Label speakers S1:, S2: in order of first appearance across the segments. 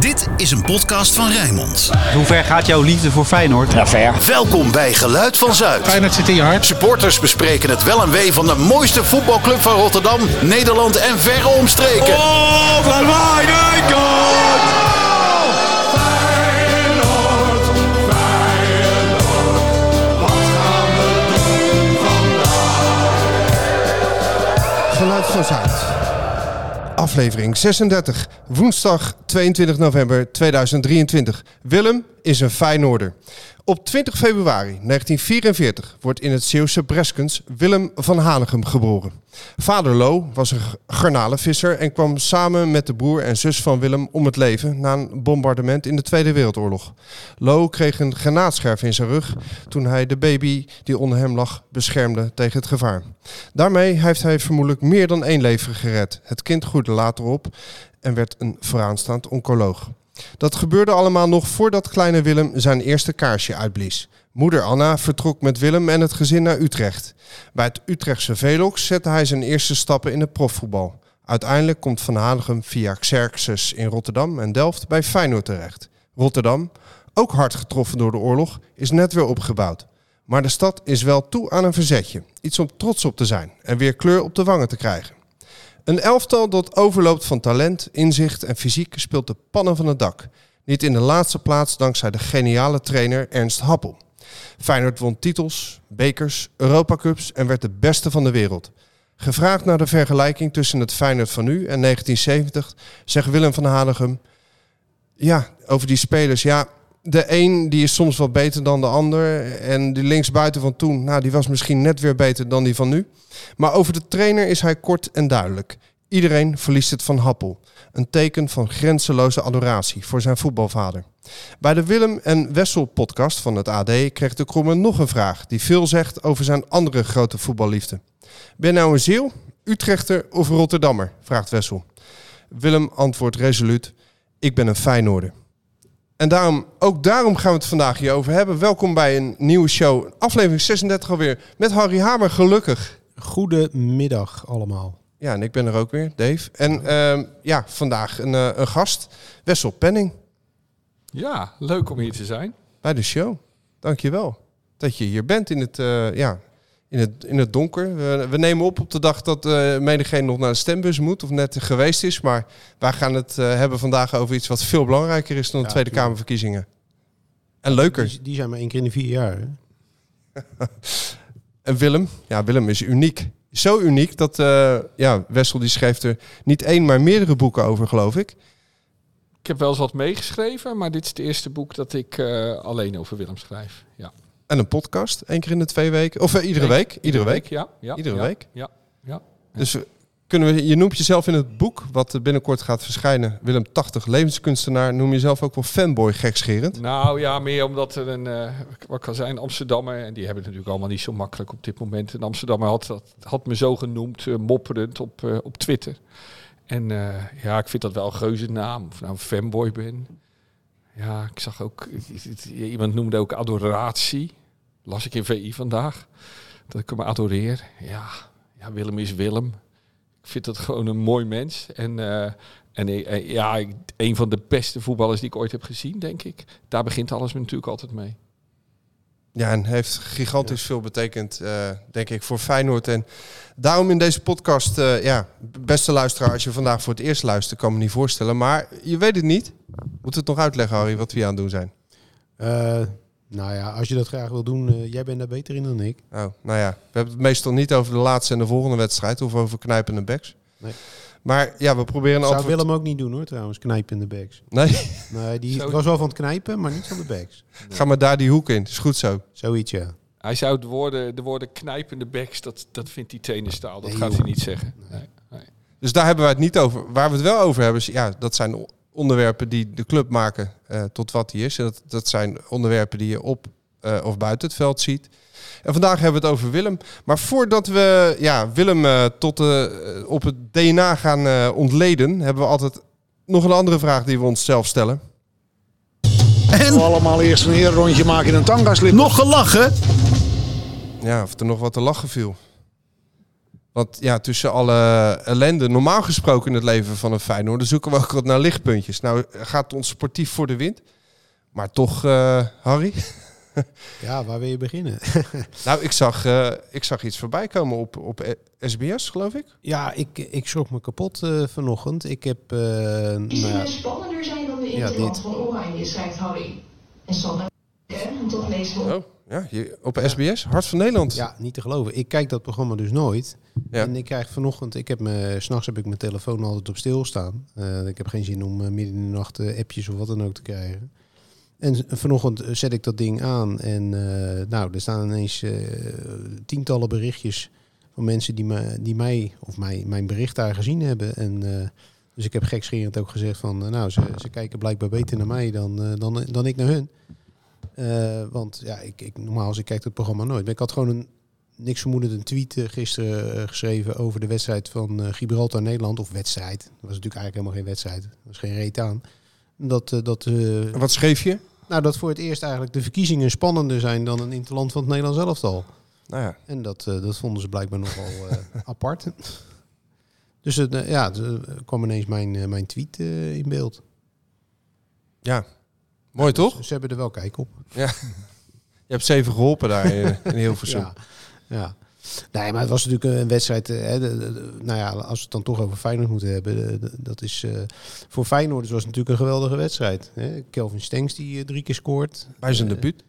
S1: Dit is een podcast van Rijnmond.
S2: Hoe ver gaat jouw liefde voor Feyenoord?
S3: Ja, ver.
S1: Welkom bij Geluid van Zuid.
S4: Feyenoord zit in je hart.
S1: Supporters bespreken het wel en wee van de mooiste voetbalclub van Rotterdam, Nederland en verre omstreken.
S4: Oh, Van Wijnaldum!
S5: Geluid van Zuid. Aflevering 36, woensdag 22 november 2023. Willem is een Feyenoorder. Op 20 februari 1944 wordt in het Zeeuwse Breskens Willem van Hanegem geboren. Vader Lo was een garnalenvisser en kwam samen met de broer en zus van Willem om het leven na een bombardement in de Tweede Wereldoorlog. Lo kreeg een granaatscherf in zijn rug toen hij de baby die onder hem lag beschermde tegen het gevaar. Daarmee heeft hij vermoedelijk meer dan één leven gered. Het kind groeide later op en werd een vooraanstaand oncoloog. Dat gebeurde allemaal nog voordat kleine Willem zijn eerste kaarsje uitblies. Moeder Anna vertrok met Willem en het gezin naar Utrecht. Bij het Utrechtse Velox zette hij zijn eerste stappen in het profvoetbal. Uiteindelijk komt Van Hanegem via Xerxes in Rotterdam en Delft bij Feyenoord terecht. Rotterdam, ook hard getroffen door de oorlog, is net weer opgebouwd. Maar de stad is wel toe aan een verzetje. Iets om trots op te zijn en weer kleur op de wangen te krijgen. Een elftal dat overloopt van talent, inzicht en fysiek speelt de pannen van het dak. Niet in de laatste plaats dankzij de geniale trainer Ernst Happel. Feyenoord won titels, bekers, Europacups en werd de beste van de wereld. Gevraagd naar de vergelijking tussen het Feyenoord van nu en 1970 zegt Willem van Hanegem... Ja, over die spelers, ja, de een die is soms wel beter dan de ander. En die linksbuiten van toen, nou, die was misschien net weer beter dan die van nu. Maar over de trainer is hij kort en duidelijk. Iedereen verliest het van Happel. Een teken van grenzeloze adoratie voor zijn voetbalvader. Bij de Willem en Wessel podcast van het AD kreeg de Kromme nog een vraag die veel zegt over zijn andere grote voetballiefde. Ben nou een Zeeuw, Utrechter of Rotterdammer? vraagt Wessel. Willem antwoordt resoluut, ik ben een Feyenoorder. En daarom, ook daarom gaan we het vandaag hier over hebben. Welkom bij een nieuwe show, aflevering 36 alweer, met Harry Hamer, gelukkig.
S6: Goedemiddag allemaal.
S5: Ja, en ik ben er ook weer, Dave. En ehm, ja, vandaag een, eh, een gast, Wessel Penning,
S7: Ja, leuk om hier te zijn.
S5: bij de show. Dankjewel dat je hier bent in het, eh, ja, in het, in het donker. We, we nemen op op de dag dat eh menigeen nog naar de stembus moet of net geweest is. Maar wij gaan het eh, hebben vandaag over iets wat veel belangrijker is dan de
S6: Ja,
S5: Tweede
S6: tuurlijk.
S5: Kamerverkiezingen. En leuker.
S6: Die, die zijn maar één keer in de vier jaar. Hè?
S5: En Willem, ja, Willem is uniek. Zo uniek dat eh, ja, Wessel die schreef er niet één, maar meerdere boeken over, geloof ik.
S7: Ik heb wel eens wat meegeschreven, maar dit is het eerste boek dat ik eh, alleen over Willem schrijf. Ja.
S5: En een podcast, één keer in de twee weken. Of eh, iedere
S7: Week.
S5: week. Iedere week.
S7: Ja. ja
S5: Iedere
S7: ja,
S5: week?
S7: Ja. ja.
S5: Dus eh, kunnen we, je noemt jezelf in het boek, wat binnenkort gaat verschijnen, Willem 80, levenskunstenaar, noem je jezelf ook wel fanboy gekscherend.
S7: Nou ja, meer omdat er een, eh, wat kan zijn, Amsterdammer, en die hebben het natuurlijk allemaal niet zo makkelijk op dit moment. Een Amsterdammer had, dat, had me zo genoemd, mopperend op, op Twitter. En ja, ik vind dat wel een geuze naam, of nou een fanboy ben. Ja, ik zag ook, iemand noemde ook adoratie. Las ik in VI vandaag. Dat ik hem adoreer. Ja, ja Willem is Willem. Ik vind dat gewoon een mooi mens. En, eh, en eh, ja, ik- een van de beste voetballers die ik ooit heb gezien, denk ik. Daar begint alles natuurlijk altijd mee.
S5: Ja, en heeft gigantisch veel betekend, eh, denk ik, voor Feyenoord. En daarom in deze podcast, eh, ja, beste luisteraar, als je vandaag voor het eerst luistert, kan me niet voorstellen. Maar je weet het niet. Moet het nog uitleggen, Harry, wat we hier aan het doen zijn?
S6: Eh, nou ja, als je dat graag wil doen, eh, jij bent daar beter in dan ik.
S5: Oh, nou ja, we hebben het meestal niet over de laatste en de volgende wedstrijd of over knijpende backs.
S6: Nee.
S5: Maar ja, we proberen een
S6: Zou. Willem ook niet doen hoor, trouwens, knijpen in de backs.
S5: Nee,
S6: Nee, die
S7: Zo-
S6: was wel van het knijpen, maar niet van de backs.
S5: ga maar daar die hoek in. Is goed zo.
S6: Zoiets, ja.
S7: Hij zou de woorden, de woorden knijpende backs, dat, dat vindt die tennisstaal. Dat
S6: Nee,
S7: gaat
S6: joh.
S7: hij niet zeggen. Nee. Nee.
S5: Dus daar hebben wij het niet over. Waar we het wel over hebben, is, ja, dat zijn onderwerpen die de club maken eh, tot wat die is. En dat, dat zijn onderwerpen die je op eh, of buiten het veld ziet. En vandaag hebben we het over Willem. Maar voordat we ja, Willem eh, tot, eh, op het DNA gaan eh, ontleden, hebben we altijd nog een andere vraag die we onszelf stellen.
S1: En
S3: allemaal eerst een rondje maken in een tangaslip.
S1: nog gelachen?
S5: Ja, of er nog wat te lachen viel. Want ja, tussen alle ellende, normaal gesproken in het leven van een Feyenoord, zoeken we ook wat naar lichtpuntjes. Nou gaat het ons sportief voor de wind. Maar toch, eh, Harry?
S6: Ja, waar wil je beginnen?
S5: Nou, ik zag, eh, ik zag iets voorbij komen op, op SBS, geloof ik.
S6: ja, ik, ik schrok me kapot eh, vanochtend. Ik heb... eh, nou
S8: Die zullen spannender zijn dan de
S6: Ja,
S8: interland van Oranje, schrijft Harry. En Sanne, en toch lezen we op.
S5: Oh, ja, hier, op SBS, Hart van Nederland.
S6: ja, niet te geloven. Ik kijk dat programma dus nooit.
S5: Ja.
S6: En ik krijg vanochtend... Ik heb me, s'nachts heb ik mijn telefoon altijd op stil staan. Eh, ik heb geen zin om eh, midden in de nacht eh, appjes of wat dan ook te krijgen. En vanochtend zet ik dat ding aan en nou, er staan ineens tientallen berichtjes van mensen die, me, die mij of mij, mijn bericht daar gezien hebben. En, dus ik heb gekscherend ook gezegd van, nou, ze, ze kijken blijkbaar beter naar mij dan, dan, dan ik naar hun. Eh, want ja, ik, ik, normaal als ik kijk het programma nooit. Maar ik had gewoon een niks vermoedend een tweet eh, gisteren eh, geschreven over de wedstrijd van Gibraltar-Nederland. Of wedstrijd. Dat was natuurlijk eigenlijk helemaal geen wedstrijd. Er was geen reet aan. Dat, dat,
S5: Wat schreef je?
S6: nou, dat voor het eerst eigenlijk de verkiezingen spannender zijn dan een interland van het Nederlands elftal.
S5: Nou ja,
S6: En dat, dat vonden ze blijkbaar nogal apart. Dus het, ja, er kwam ineens mijn, mijn tweet in beeld.
S5: ja. Mooi toch?
S6: Dus ze hebben er wel kijk op.
S5: Ja. Je hebt zeven geholpen daar in, in Hilversum.
S6: Ja, ja. Nee, maar het was natuurlijk een wedstrijd. eh, Hè, de- nou ja, als we het dan toch over Feyenoord moeten hebben. de- de- dat is, eh, voor Feyenoord was het natuurlijk een geweldige wedstrijd. Hè. Kelvin Stengs die eh, drie keer scoort.
S5: Bij zijn debuut.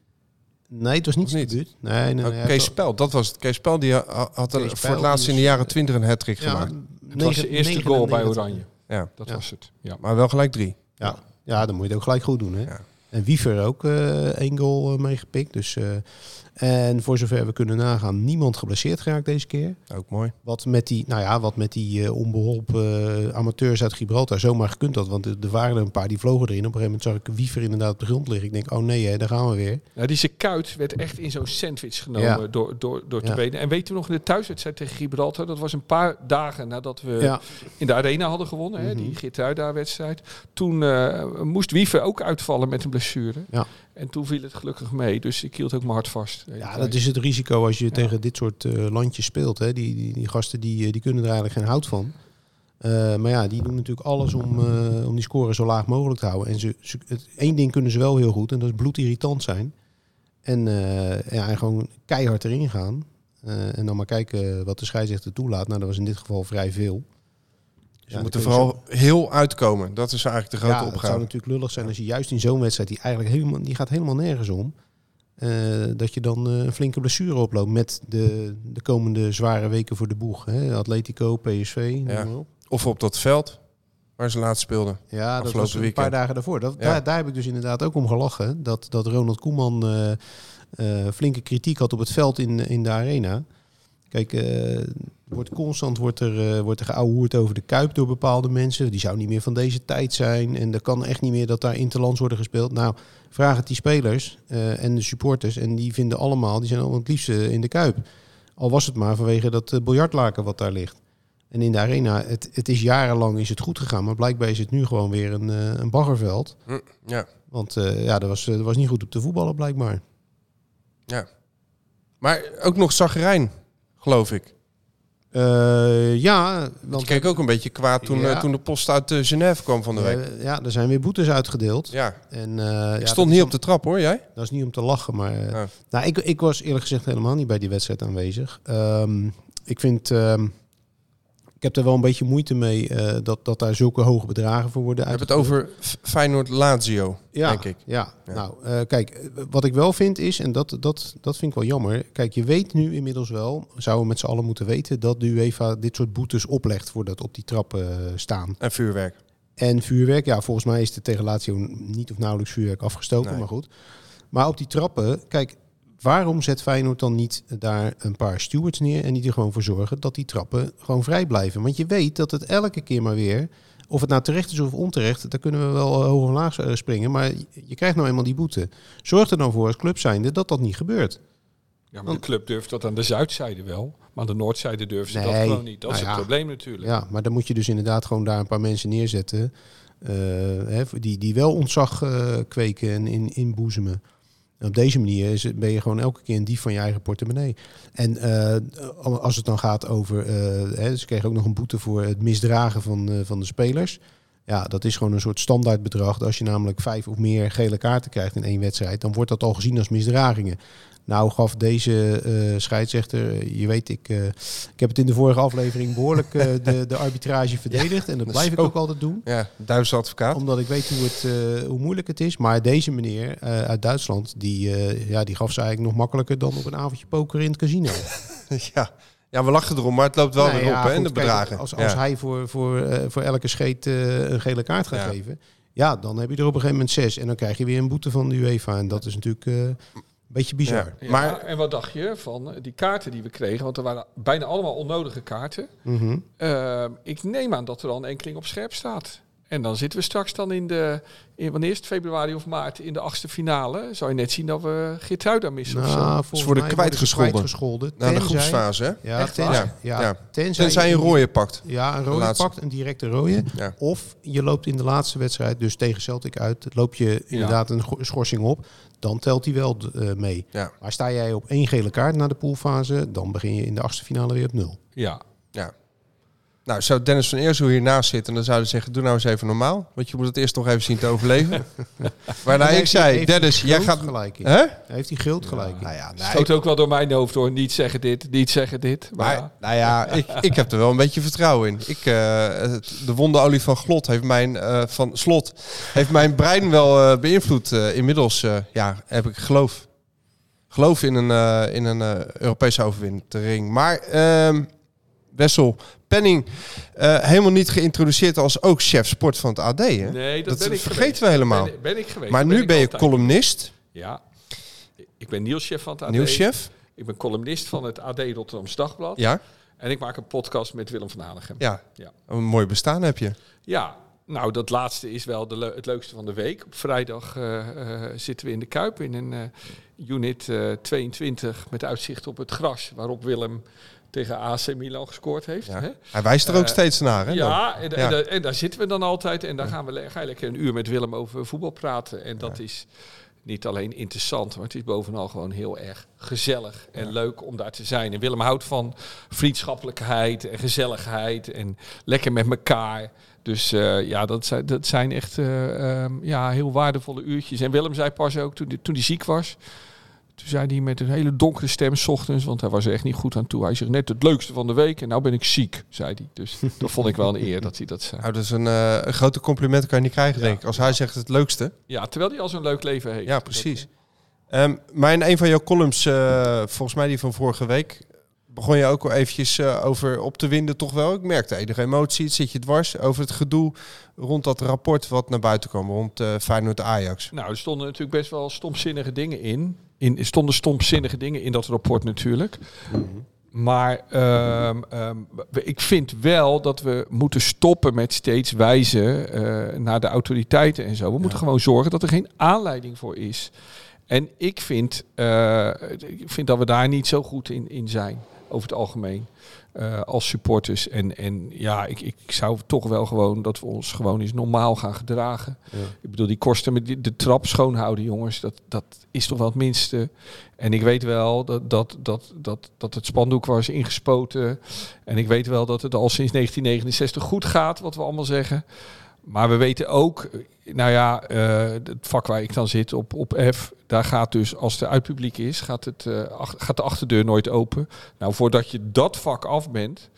S6: Nee, het was niet
S5: Of
S6: zijn
S5: niet?
S6: debuut. Nee, nee,
S5: Oh,
S6: nee, hij
S5: Kees Spel, dat was het. Kees Spel die ha- had er
S6: Kees
S5: voor het laatst
S6: die
S5: in de jaren twintig een hat-trick
S6: Ja,
S5: gemaakt.
S7: Het was de eerste goal bij
S6: 99.
S7: Oranje.
S5: Ja.
S7: Dat
S6: Ja.
S7: was het. Ja.
S5: Maar wel gelijk drie.
S6: Ja. ja, dan moet je het ook gelijk goed doen. Hè?
S5: Ja.
S6: En Wiever ook eh één goal eh, meegepikt. Dus, eh, en voor zover we kunnen nagaan, niemand geblesseerd geraakt deze keer.
S5: Ook mooi.
S6: Wat met die, nou ja, wat met die eh, onbeholpen eh, amateurs uit Gibraltar zomaar gekund had. Want er waren er een paar die vlogen erin. Op een gegeven moment zag ik Wiever inderdaad op de grond liggen. Ik denk, oh nee, hè, daar gaan we weer.
S7: Nou, die zijn kuit werd echt in zo'n sandwich genomen
S6: Ja.
S7: door, door, door
S6: Ja.
S7: te benen. En weet u nog, in de thuiswedstrijd tegen Gibraltar, dat was een paar dagen nadat we
S6: Ja,
S7: in de arena hadden gewonnen, hè,
S6: Mhm.
S7: die Gitruida-wedstrijd. Toen eh, moest Wiever ook uitvallen met een blessure.
S6: Ja.
S7: En toen viel het gelukkig mee, dus ik hield ook mijn hart vast.
S6: ja dat is het risico als je tegen dit soort eh, landjes speelt. Hè. Die, die, die gasten die, eh, die kunnen er eigenlijk geen hout van. Eh, maar ja, die doen natuurlijk alles om, om die score zo laag mogelijk te houden. En ze, ze, het, één ding kunnen ze wel heel goed en dat is bloedirritant zijn. En, ja, en gewoon keihard erin gaan. En dan maar kijken wat de scheidsrechter toelaat. Nou, dat was in dit geval vrij veel.
S5: Dus je moet er vooral heel uitkomen. Dat is eigenlijk de grote
S6: ja, het zou
S5: opgave.
S6: natuurlijk lullig zijn als je juist in zo'n wedstrijd, die eigenlijk helemaal, die gaat helemaal nergens om, eh, dat je dan eh, een flinke blessure oploopt met de, de komende zware weken voor de boeg. Hè? Atletico, PSV,
S5: Ja.
S6: op.
S5: Of op dat veld waar ze laatst speelden.
S6: Ja, dat was een
S5: weekend.
S6: paar dagen daarvoor. Dat,
S5: Ja.
S6: daar, daar heb ik dus inderdaad ook om gelachen. Dat, dat Ronald Koeman eh, flinke kritiek had op het veld in, in de arena. Kijk, eh, wordt constant wordt er, eh wordt er geouwehoerd over de Kuip door bepaalde mensen. Die zou niet meer van deze tijd zijn. En er kan echt niet meer dat daar interlands worden gespeeld. Nou, vraag het die spelers eh, en de supporters. En die vinden allemaal, die zijn allemaal het liefste in de Kuip. Al was het maar vanwege dat biljartlaken wat daar ligt. En in de arena, het, het is jarenlang is het goed gegaan. Maar blijkbaar is het nu gewoon weer een, een baggerveld.
S5: Hm, ja.
S6: Want ja, dat was, dat was niet goed op te voetballen blijkbaar.
S5: Maar ook nog zagrijn, geloof ik.
S6: Eh, ja,
S5: Want je keek ook een beetje kwaad toen,
S6: Ja.
S5: eh, toen de post uit uh, Genève kwam van de week.
S6: ja, er zijn weer boetes uitgedeeld.
S5: ja,
S6: En,
S5: ik
S6: dat
S5: stond niet op de trap hoor, jij?
S6: Dat is niet om te lachen, maar...
S5: Ja.
S6: Nou, ik, ik was eerlijk gezegd helemaal niet bij die wedstrijd aanwezig. Ehm, ik vind... ehm, ik heb er wel een beetje moeite mee eh, dat, dat daar zulke hoge bedragen voor worden
S5: We hebben het over Feyenoord-Lazio,
S6: ja,
S5: denk ik.
S6: Ja,
S5: Ja.
S6: nou, eh, kijk, eh, wat ik wel vind is, en dat, dat, dat vind ik wel jammer. Kijk, je weet nu inmiddels wel, zouden we met z'n allen moeten weten, dat de UEFA dit soort boetes oplegt voordat op die trappen staan.
S5: En vuurwerk.
S6: En vuurwerk, ja, volgens mij is er tegen Lazio niet of nauwelijks vuurwerk afgestoken,
S5: Nee.
S6: maar goed. Maar op die trappen, kijk, waarom zet Feyenoord dan niet daar een paar stewards neer en die er gewoon voor zorgen dat die trappen gewoon vrij blijven? Want je weet dat het elke keer maar weer, of het nou terecht is of onterecht, daar kunnen we wel eh, hoog en laag eh, springen, maar je- krijgt nou eenmaal die boete. Zorg er dan voor als club zijnde dat dat niet gebeurt.
S7: Ja, maar de club durft dat aan de zuidzijde wel. Maar aan de noordzijde durven ze dat gewoon niet. Dat is
S6: nou
S7: het
S6: ja.
S7: probleem natuurlijk.
S6: Ja, maar dan moet je dus inderdaad gewoon daar een paar mensen neerzetten. eh, die, die wel ontzag kweken en in, inboezemen. En op deze manier ben je gewoon elke keer een dief van je eigen portemonnee. En eh, als het dan gaat over... eh, hè, ze kregen ook nog een boete voor het misdragen van, eh, van de spelers. Ja, dat is gewoon een soort standaardbedrag. Als je namelijk vijf of meer gele kaarten krijgt in één wedstrijd... dan wordt dat al gezien als misdragingen. Nou gaf deze eh scheidsrechter, je weet, ik, eh, ik heb het in de vorige aflevering behoorlijk eh, de, de arbitrage verdedigd. En dat blijf ik ook altijd doen.
S5: Ja, duizend advocaat.
S6: Omdat ik weet hoe, het, hoe moeilijk het is. Maar deze meneer uit Duitsland, die, ja, die gaf ze eigenlijk nog makkelijker dan op een avondje poker in het casino.
S5: ja. ja, we lachen erom, maar het loopt wel
S6: Nee,
S5: weer op, hè, de
S6: kijk,
S5: bedragen.
S6: Als, als
S5: Ja.
S6: hij voor, voor, voor elke scheet een gele kaart gaat geven, ja, dan heb je er op een gegeven moment zes. En dan krijg je weer een boete van de UEFA. En dat is natuurlijk beetje bizar.
S5: Ja.
S7: Ja,
S5: Maar-
S7: en wat dacht je van eh, die kaarten die we kregen? Want er waren bijna allemaal onnodige kaarten.
S6: Mhm.
S7: Eh, ik neem aan dat er al een enkeling op scherp staat. En dan zitten we straks dan in de, in, wanneer is het, februari of maart, in de achtste finale. Zou je net zien dat we Geertruida missen of zo.
S6: Nou, volgens
S5: worden kwijtgescholden.
S6: kwijtgescholden.
S5: Na de groepsfase, hè?
S6: Ja,
S7: Echt
S6: tenzij, ja,
S5: Ja.
S6: tenzij,
S5: Tenzij je een rode pakt.
S6: Ja, een rode pakt, een directe rode.
S5: Ja.
S6: Of je loopt in de laatste wedstrijd, dus tegen Celtic uit, loop je inderdaad een schorsing op. Dan telt hij wel eh, mee.
S5: Ja.
S6: Maar sta jij op één gele kaart na de poolfase, dan begin je in de achtste finale weer op nul.
S7: Ja.
S5: Ja. Nou, zou Dennis van Eersel hiernaast zitten, dan zouden ze zeggen, doe nou eens even normaal. Want je moet het eerst nog even zien te overleven. Waarna ik zei,
S6: heeft hij
S5: Dennis, jij gaat...
S6: gelijk in.
S5: Hè?
S6: Heeft hij groot gelijk in.
S5: Nou ja, nee,
S7: Stoot ook wel door mijn hoofd hoor. Niet zeggen dit, niet zeggen dit. Maar,
S5: Maar, nou ja, ik, ik heb er wel een beetje vertrouwen in. Ik, eh, het- de wonderolie van Glot heeft mijn, eh, van Slot heeft mijn brein wel eh, beïnvloed. Eh, inmiddels ja, heb ik geloof. Geloof in een, eh, in een eh, Europese overwintering. Maar ehm, Wessel Penning, eh, helemaal niet geïntroduceerd als ook chef sport van het AD. Hè?
S7: nee, dat,
S5: dat
S7: ben ik
S5: vergeten
S7: geweest.
S5: we helemaal.
S7: Ben, ben ik geweest.
S5: maar nu ben je
S7: altijd.
S5: columnist,
S7: Ja. Ik ben nieuwschef van het AD.
S5: nieuwschef.
S7: Ik ben columnist van het AD Rotterdams Dagblad.
S5: Ja,
S7: En ik maak een podcast met Willem van Hanegem.
S5: ja.
S7: Ja.
S5: Een mooi bestaan heb je.
S7: Ja, nou dat laatste is wel de het leukste van de week. Op vrijdag eh, eh, zitten we in de Kuip in een unit eh, 22 met uitzicht op het gras. Waarop Willem tegen AC Milan gescoord heeft.
S5: Ja.
S7: Hè?
S5: Hij wijst er ook
S7: Eh,
S5: steeds naar. Hè?
S7: Ja, en, daar zitten we dan altijd. En daar gaan we ga je lekker een uur met Willem over voetbal praten. En dat is niet alleen interessant, maar het is bovenal gewoon heel erg gezellig en leuk om daar te zijn. En Willem houdt van vriendschappelijkheid en gezelligheid en lekker met elkaar. Dus eh, ja, dat zijn, dat zijn echt eh, ehm, ja, heel waardevolle uurtjes. En Willem zei pas ook, toen, die- toen hij ziek was... Toen zei hij met een hele donkere stem, s ochtends, want hij was er echt niet goed aan toe. Hij zegt net het leukste van de week en nou ben ik ziek, zei hij. Dus dat vond ik wel een eer dat hij dat zei.
S5: Nou, dat is een, eh, een grote compliment kan je niet krijgen,
S7: Ja.
S5: denk ik. Als hij zegt het leukste.
S7: Ja, terwijl hij al zo'n leuk leven heeft.
S5: Ja, precies. Ehm, maar in een van jouw columns, eh, volgens mij die van vorige week, begon je ook wel eventjes eh, over op te winden, toch wel. Ik merkte enige emotie, het zit je dwars over het gedoe rond dat rapport wat naar buiten kwam, rond eh Feyenoord Ajax.
S7: Nou, er stonden natuurlijk best wel stomzinnige dingen in. in er stonden stomzinnige dingen in dat rapport natuurlijk. Maar ehm, ehm, ik vind wel dat we moeten stoppen met steeds wijzen eh, naar de autoriteiten en zo. We moeten gewoon zorgen dat er geen aanleiding voor is. En ik vind, eh, ik vind dat we daar niet zo goed in, in zijn, over het algemeen. eh, als supporters. En, en ja, ik, ik zou toch wel gewoon dat we ons gewoon eens normaal gaan gedragen. Ik bedoel, die kosten met die- de trap schoonhouden, jongens. Dat, dat is toch wel het minste. En ik weet wel dat, dat, dat, dat, dat het spandoek was ingespoten. En ik weet wel dat het al sinds 1969 goed gaat, wat we allemaal zeggen. Maar we weten ook, nou ja, eh, het vak waar ik dan zit op, op F, daar gaat dus, als de uitpubliek is, gaat, het, eh, ach- gaat de achterdeur nooit open. Nou, voordat je dat vak af bent,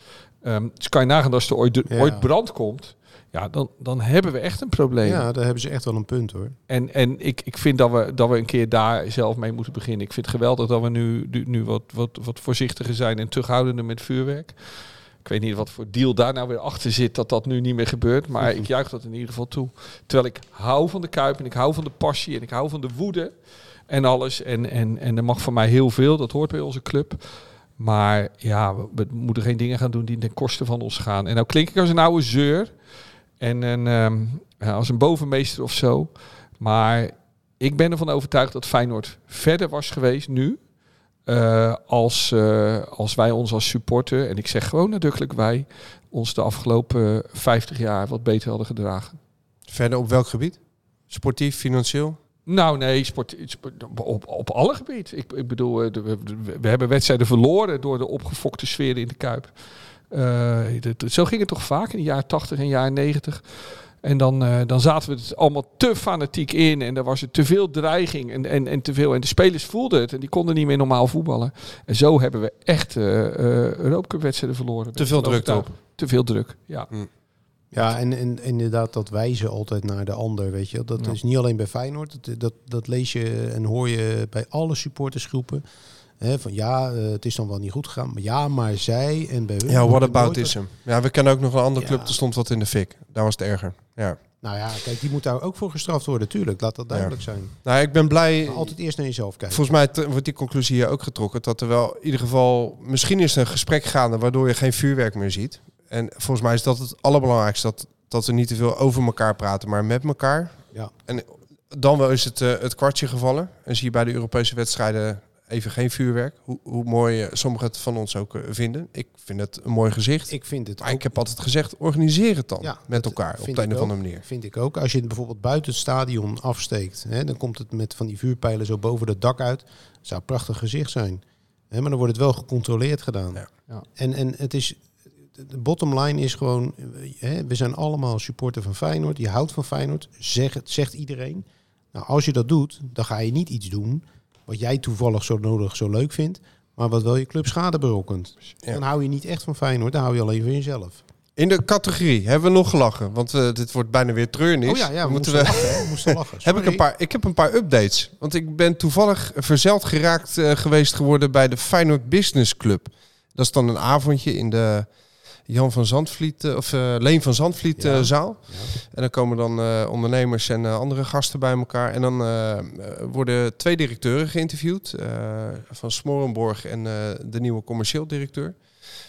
S7: ehm dus kan je nagaan als er ooit,
S6: Ja.
S7: ooit brand komt, ja, dan, dan hebben we echt een probleem.
S6: Ja, daar hebben ze echt wel een punt hoor.
S7: En, en ik, ik vind dat we, dat we een keer daar zelf mee moeten beginnen. Ik vind het geweldig dat we nu, nu, nu wat, wat, wat voorzichtiger zijn en terughoudender met vuurwerk. Ik weet niet wat voor deal daar nou weer achter zit dat dat nu niet meer gebeurt. Maar ik juich dat in ieder geval toe. Terwijl ik hou van de Kuip en ik hou van de passie en ik hou van de woede en alles. En, en, en er mag van mij heel veel, dat hoort bij onze club. Maar ja, we, moeten geen dingen gaan doen die ten koste van ons gaan. En nou klink ik als een oude zeur en een, ehm, als een bovenmeester of zo. Maar ik ben ervan overtuigd dat Feyenoord verder was geweest nu. Eh, als, eh, als wij ons als supporter, en ik zeg gewoon nadrukkelijk wij, ons de afgelopen 50 jaar wat beter hadden gedragen.
S5: Verder op welk gebied? Sportief, financieel?
S7: Nou nee, sport, op, op alle gebieden. Ik, ik bedoel, eh, we, we hebben wedstrijden verloren door de opgefokte sfeer in de Kuip. Dat- zo ging het toch vaak in de jaren 80 en jaren 90. En dan, eh, dan zaten we het allemaal te fanatiek in. En er was er te veel dreiging en, en, en te veel. En de spelers voelden het. En die konden niet meer normaal voetballen. En zo hebben we echt eh eh Europa Cup wedstrijden verloren.
S5: Te veel druk erop.
S7: Te veel druk, ja.
S6: Ja, en, en inderdaad dat wijzen altijd naar de ander, weet je. Dat
S7: Ja.
S6: is niet alleen bij Feyenoord. Dat, dat, dat lees je en hoor je bij alle supportersgroepen. Hè, van ja, eh, het is dan wel niet goed gegaan. Maar ja, maar zij en bij hun...
S5: Ja, what
S6: wordt het nooit
S5: about is Ja, we kennen ook nog een andere club, er stond wat in de fik. Daar was het erger. Ja.
S6: Nou ja, kijk, die moet daar ook voor gestraft worden, tuurlijk. Laat dat duidelijk zijn.
S5: Nou, ik ben blij.
S6: Maar altijd eerst naar jezelf kijken.
S5: Volgens mij wordt die conclusie hier ook getrokken. Dat er wel in ieder geval... Misschien is er een gesprek gaande waardoor je geen vuurwerk meer ziet. En volgens mij is dat het allerbelangrijkste. Dat, dat we niet te veel over elkaar praten, maar met elkaar.
S6: Ja.
S5: En dan wel is het, eh, het kwartje gevallen. En zie je bij de Europese wedstrijden even geen vuurwerk. Hoe, hoe mooi eh, sommigen het van ons ook eh, vinden. Ik vind het een mooi gezicht.
S6: Ik vind het
S5: maar
S6: ook-
S5: ik heb altijd gezegd, organiseer het dan
S6: Ja,
S5: met elkaar. Op de een of andere manier.
S6: Vind ik ook. Als je het bijvoorbeeld buiten het stadion afsteekt, hè, dan komt het met van die vuurpijlen zo boven het dak uit. zou een prachtig gezicht zijn. Hè, maar dan wordt het wel gecontroleerd gedaan.
S5: Ja.
S7: Ja.
S6: En, en het is, de bottom line is gewoon, hè, we zijn allemaal supporter van Feyenoord. Je houdt van Feyenoord, zeg het, zegt iedereen. Nou, als je dat doet, dan ga je niet iets doen wat jij toevallig zo nodig, zo leuk vindt. Maar wat wel je club schade berokkent.
S5: Ja.
S6: Dan hou je niet echt van Feyenoord, dan hou je alleen van jezelf.
S5: In de categorie hebben we nog gelachen. Want eh, dit wordt bijna weer treurnis.
S6: Oh ja, ja we,
S5: moeten
S6: moesten
S5: we...
S6: lachen. moesten lachen.
S5: Heb ik, een paar, ik heb een paar updates. Want ik ben toevallig verzeld geraakt eh, geweest geworden bij de Feyenoord Business Club. Dat is dan een avondje in de Jan van Zandvliet, eh, of eh, Leen van Zandvliet
S6: Ja.
S5: eh, zaal. En dan komen dan ondernemers en andere gasten bij elkaar. En dan worden twee directeuren geïnterviewd. van Smorenborg en de nieuwe commercieel directeur.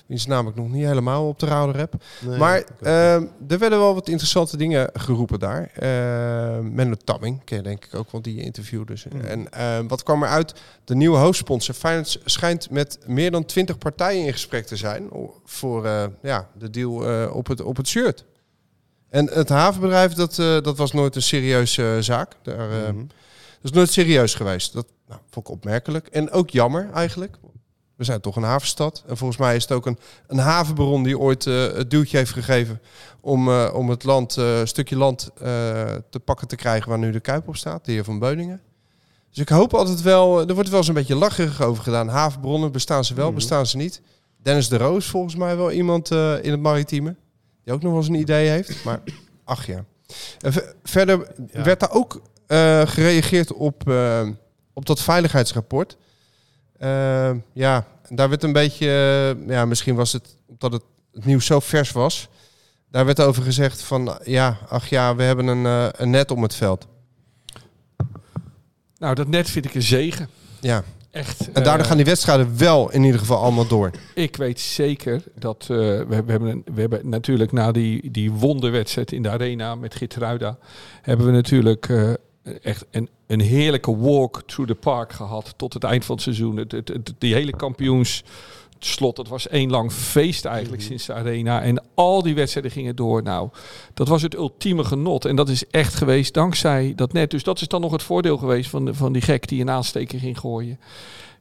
S5: Wiens naam ik nog niet helemaal op de radar heb.
S6: Nee,
S5: maar ehm, er werden wel wat interessante dingen geroepen daar. Uh, Menno Tamming, ken je denk ik ook, want die interviewde. Dus.
S6: Mm.
S5: En ehm, wat kwam eruit? De nieuwe hoofdsponsor Feyenoord schijnt met meer dan twintig partijen in gesprek te zijn... voor eh, ja, de deal eh, op, het, op het shirt. En het havenbedrijf, dat, eh, dat was nooit een serieuze zaak. Daar,
S6: Mhm.
S5: Dat is nooit serieus geweest. Dat nou, vond ik opmerkelijk. En ook jammer eigenlijk. We zijn toch een havenstad. En volgens mij is het ook een, een havenbaron die ooit eh, het duwtje heeft gegeven om, eh, om het land, een stukje land te pakken te krijgen waar nu de Kuip op staat, de heer Van Beuningen. Dus ik hoop altijd wel, er wordt wel eens een beetje lacherig over gedaan. Havenbronnen, bestaan ze wel,
S6: Mhm.
S5: bestaan ze niet. Dennis de Roos, volgens mij wel iemand in het maritieme, die ook nog wel eens een idee heeft. Maar ach ja. Verder
S6: Ja.
S5: werd daar ook gereageerd op, op dat veiligheidsrapport. Eh, ja, daar werd een beetje, eh, ja, misschien was het omdat het, het nieuws zo vers was. Daar werd over gezegd van, ja, ach ja, we hebben een, eh, een net om het veld.
S7: Nou, dat net vind ik een zegen.
S5: Ja,
S7: Echt.
S5: en daardoor
S7: eh,
S5: gaan die wedstrijden wel in ieder geval allemaal door.
S7: Ik weet zeker dat we, we, hebben we hebben natuurlijk na die, die wonderwedstrijd in de arena met Gitruida, hebben we natuurlijk echt een, een heerlijke walk through the park gehad tot het eind van het seizoen. Het, het, het- die hele kampioensslot, dat was één lang feest eigenlijk sinds de arena. En al die wedstrijden gingen door. Nou, dat was het ultieme genot. En dat is echt geweest dankzij dat net. Dus dat is dan nog het voordeel geweest van, de, van die gek die een aansteker ging gooien.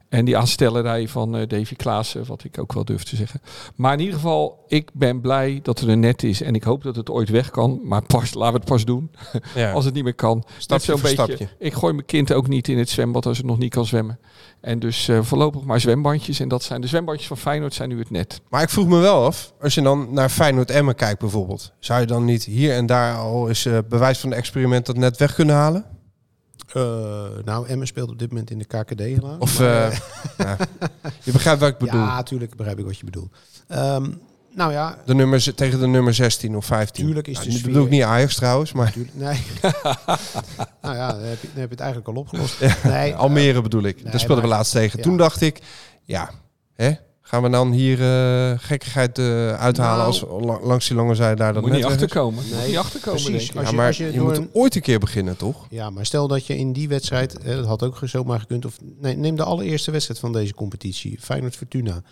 S7: En die aanstellerij van eh, Davy Klaassen, wat ik ook wel durf te zeggen. Maar in ieder geval, ik ben blij dat er een net is. En ik hoop dat het ooit weg kan. Maar pas, laten we het pas doen.
S5: Ja.
S7: Als het niet meer kan.
S5: Stapje
S7: zo'n
S5: voor
S7: beetje.
S5: stapje.
S7: Ik gooi mijn kind ook niet in het zwembad als het nog niet kan zwemmen. En dus eh, voorlopig maar zwembandjes. En dat zijn de zwembandjes van Feyenoord zijn nu het net.
S5: Maar ik vroeg me wel af, als je dan naar Feyenoord Emmen kijkt bijvoorbeeld, zou je dan niet hier en daar al eens eh, bewijs van een experiment dat net weg kunnen halen?
S6: Eh, nou, Emmen speelt op dit moment in de KKD helaas.
S5: Of,
S6: Maar,
S5: eh, ja. je begrijpt wat ik bedoel.
S6: Ja, natuurlijk begrijp ik wat je bedoelt. Ehm, nou ja,
S5: De nummer, tegen de nummer 16 of 15.
S6: Tuurlijk is
S5: Nou,
S6: de
S5: bedoel ik niet Ajax trouwens, maar
S6: tuurlijk, nee. nou ja, dan heb, je, dan heb je het eigenlijk al opgelost. Nee,
S5: Almere bedoel ik.
S6: nee,
S5: Daar speelden we laatst tegen.
S6: ja.
S5: Toen dacht ik, ja, hè, gaan we dan hier eh, gekkigheid eh, uithalen
S6: Nou,
S5: als la- langs die lange zijde daar dat
S7: Moet
S5: net
S7: niet achterkomen. Moet
S6: Nee,
S7: niet achterkomen,
S6: precies.
S7: denk ik.
S6: Als
S5: Ja,
S6: je-
S5: maar
S6: als je
S5: moet
S6: een-
S5: ooit een keer beginnen, toch?
S6: Ja, maar stel dat je in die wedstrijd, hè, dat had ook zomaar gekund, of nee, neem de allereerste wedstrijd van deze competitie, Feyenoord Fortuna.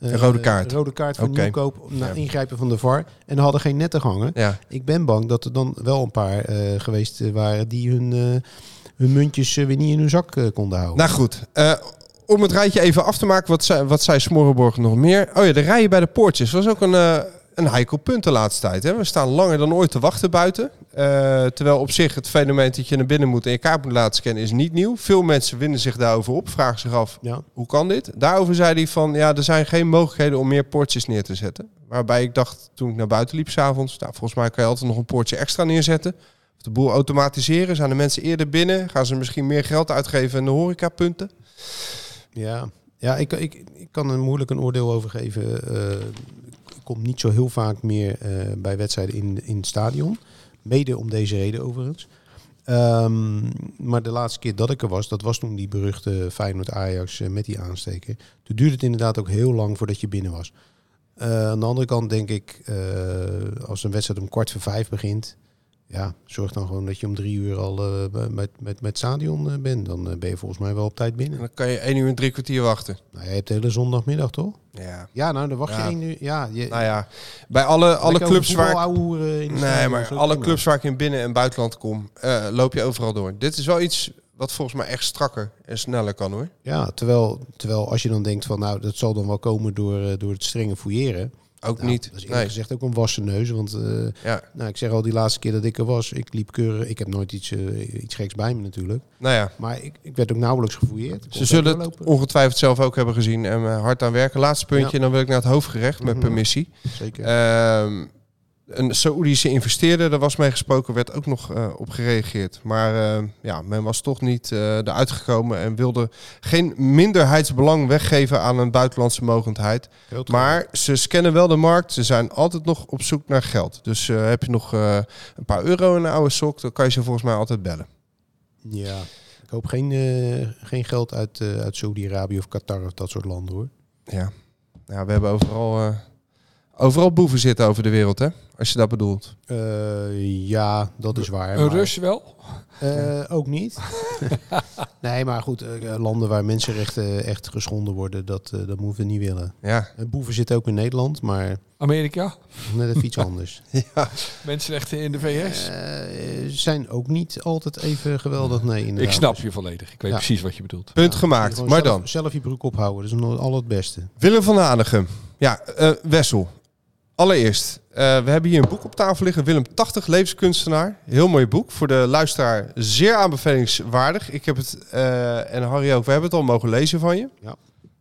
S6: Eh,
S5: Een rode kaart.
S6: rode kaart voor. Nieuwkoop na
S5: Ja.
S6: ingrijpen van de VAR. En er hadden geen netten gehangen.
S5: Ja.
S6: Ik ben bang dat er dan wel een paar eh, geweest eh, waren die hun, eh, hun muntjes eh, weer niet in hun zak eh, konden houden.
S5: Nou goed, eh, om het rijtje even af te maken, wat zei, wat zei nog meer? Oh ja, de rijen bij de poortjes was ook een, eh, een heikel punt de laatste tijd. Hè? We staan langer dan ooit te wachten buiten. Eh, terwijl op zich het fenomeen dat je naar binnen moet en je kaart moet laten scannen is niet nieuw. Veel mensen winden zich daarover op, vragen zich af,
S6: Ja.
S5: hoe kan dit? Daarover zei hij van, ja, er zijn geen mogelijkheden om meer poortjes neer te zetten. Waarbij ik dacht, toen ik naar buiten liep s'avonds, nou, volgens mij kan je altijd nog een poortje extra neerzetten. Of de boel automatiseren. Zijn de mensen eerder binnen? Gaan ze misschien meer geld uitgeven in de horecapunten?
S6: Ja, ja ik, ik, ik kan er moeilijk een oordeel over geven. Eh, ik kom niet zo heel vaak meer eh, bij wedstrijden in, in het stadion. Mede om deze reden overigens. Ehm, maar de laatste keer dat ik er was, dat was toen die beruchte Feyenoord-Ajax eh, met die aansteken. Toen duurde het inderdaad ook heel lang voordat je binnen was. Eh, aan de andere kant denk ik, eh, als een wedstrijd om kwart voor vijf begint... Ja, zorg dan gewoon dat je om drie uur al eh, met, met, met stadion eh, bent. Dan eh, ben je volgens mij wel op tijd binnen.
S5: En dan kan je één uur en drie kwartier wachten.
S6: Nou, je hebt de hele zondagmiddag, toch?
S5: Ja.
S6: Ja, nou, dan wacht
S5: Ja.
S6: je één uur. Ja, je,
S5: Nou ja, bij alle, alle clubs waar ik,
S6: in
S5: nee, maar alle
S6: prima.
S5: clubs waar ik in binnen- en buitenland kom, loop je overal door. Dit is wel iets wat volgens mij echt strakker en sneller kan hoor.
S6: Ja, terwijl, terwijl als je dan denkt van, nou, dat zal dan wel komen door, door het strenge fouilleren.
S5: Ook
S6: Nou,
S5: niet.
S6: Dat is eerlijk
S5: Nee.
S6: gezegd ook een wassen neus. Want eh,
S5: Ja.
S6: nou, ik zeg al, die laatste keer dat ik er was, ik liep keurig. Ik heb nooit iets, eh, iets geks bij me natuurlijk.
S5: Nou ja,
S6: Maar ik, ik werd ook nauwelijks gefouilleerd.
S5: Ze zullen het ongetwijfeld zelf ook hebben gezien en eh, hard aan werken. Laatste puntje,
S6: Ja.
S5: en dan wil ik naar het hoofdgerecht met
S6: Mhm.
S5: permissie.
S6: Zeker.
S5: Ehm, een Saoedische investeerder, daar was mee gesproken, werd ook nog eh, op gereageerd. Maar eh, ja, men was toch niet eh eruit gekomen en wilde geen minderheidsbelang weggeven aan een buitenlandse mogendheid. Maar ze scannen wel de markt. Ze zijn altijd nog op zoek naar geld. Dus heb je nog een paar euro in een oude sok, dan kan je ze volgens mij altijd bellen.
S6: Ja, ik hoop geen, geen geld uit, uit Saudi-Arabië of Qatar of dat soort landen hoor.
S5: Ja, ja we hebben overal, overal boeven zitten over de wereld, hè? Als je dat bedoelt.
S6: Eh, ja, dat is waar.
S7: Een
S6: maar-
S7: Rus wel?
S6: Eh, ook niet. nee, maar goed, eh, landen waar mensenrechten echt geschonden worden, dat, dat moeten we niet willen.
S5: Ja,
S6: Boeven zitten ook in Nederland, maar
S7: Amerika?
S6: net even iets anders.
S7: Mensenrechten in de VS?
S6: Zijn ook niet altijd even geweldig, nee.
S7: ik
S6: inderdaad.
S7: snap je volledig. Ik weet
S6: Ja.
S7: precies wat je bedoelt.
S5: punt
S6: Ja,
S5: gemaakt. Maar
S6: zelf,
S5: dan,
S6: Zelf je broek ophouden, dat is nog al het beste.
S5: Willem van Hanegem. Ja, eh, Wessel. Allereerst, eh, we hebben hier een boek op tafel liggen. Willem 80, levenskunstenaar. Heel mooi boek. Voor de luisteraar zeer aanbevelingswaardig. Ik heb het, eh, en Harry ook, we hebben het al mogen lezen van je.
S6: Ja.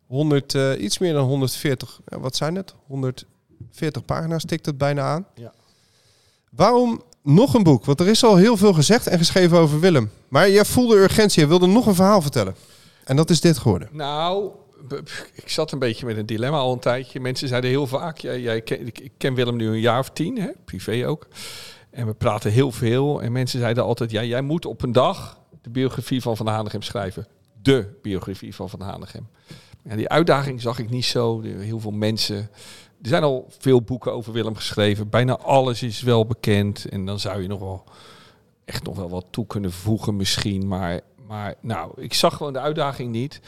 S5: 100, eh, iets meer dan 140, ja, wat zijn het? 140 pagina's tikt het bijna aan.
S6: Ja.
S5: Waarom nog een boek? Want er is al heel veel gezegd en geschreven over Willem. Maar jij voelde urgentie, je wilde nog een verhaal vertellen. En dat is dit geworden.
S7: Nou, ik zat een beetje met een dilemma al een tijdje. Mensen zeiden heel vaak, jij, ik ken Willem nu een jaar of tien, hè, privé ook. En we praten heel veel. En mensen zeiden altijd, ja, jij moet op een dag de biografie van Van Hanegem schrijven. De biografie van Van Hanegem. Ja, die uitdaging zag ik niet zo. Heel veel mensen. Er zijn al veel boeken over Willem geschreven. Bijna alles is wel bekend. En dan zou je nog wel echt nog wel wat toe kunnen voegen misschien. Maar, maar nou, ik zag gewoon de uitdaging niet.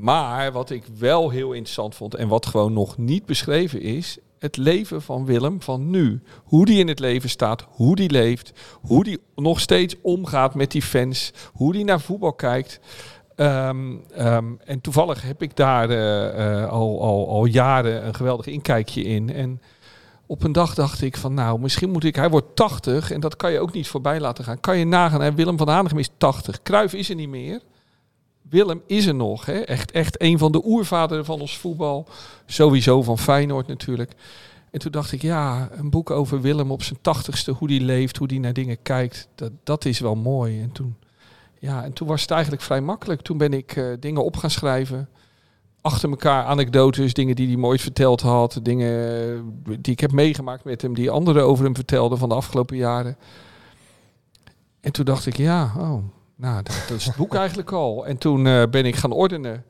S7: Maar wat ik wel heel interessant vond en wat gewoon nog niet beschreven is, het leven van Willem van nu. Hoe die in het leven staat, hoe die leeft, hoe die nog steeds omgaat met die fans, hoe die naar voetbal kijkt. Ehm, ehm, en toevallig heb ik daar eh, eh, al, al, al jaren een geweldig inkijkje in. En op een dag dacht ik van nou, misschien moet ik... Hij wordt 80 en dat kan je ook niet voorbij laten gaan. Kan je nagaan? Willem van Hanegem is 80. Kruif is er niet meer. Willem is er nog. Hè? Echt, echt een van de oervaderen van ons voetbal. Sowieso van Feyenoord natuurlijk. En toen dacht ik, ja, een boek over Willem op zijn tachtigste. Hoe die leeft, hoe die naar dingen kijkt. Dat, dat is wel mooi. En toen, ja, en toen was het eigenlijk vrij makkelijk. Toen ben ik eh, dingen op gaan schrijven. Achter elkaar anekdotes, dingen die hij me ooit verteld had. Dingen eh, die ik heb meegemaakt met hem. Die anderen over hem vertelden van de afgelopen jaren. En toen dacht ik, ja, oh, nou, dat, is het boek eigenlijk al. En toen eh, ben ik gaan ordenen.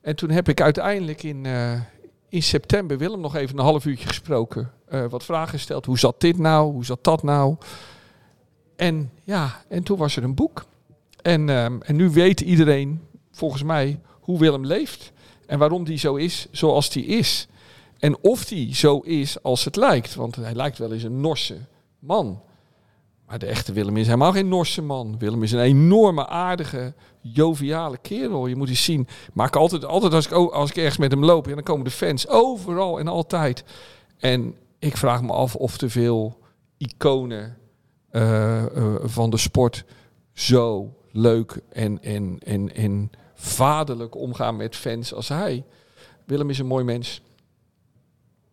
S7: En toen heb ik uiteindelijk in, eh, in september Willem nog even een half uurtje gesproken. Eh, wat vragen gesteld. Hoe zat dit nou? Hoe zat dat nou? En ja, en toen was er een boek. En, ehm, en nu weet iedereen, volgens mij, hoe Willem leeft. En waarom die zo is zoals die is. En of die zo is als het lijkt. Want hij lijkt wel eens een Norse man. De echte Willem is helemaal geen Norse man. Willem is een enorme, aardige, joviale kerel. Je moet eens zien. Maar ik altijd, altijd als, ik, als ik ergens met hem loop, en dan komen de fans overal en altijd. En ik vraag me af of te veel iconen eh, eh, van de sport zo leuk en, en, en, en vaderlijk omgaan met fans als hij. Willem is een mooi mens.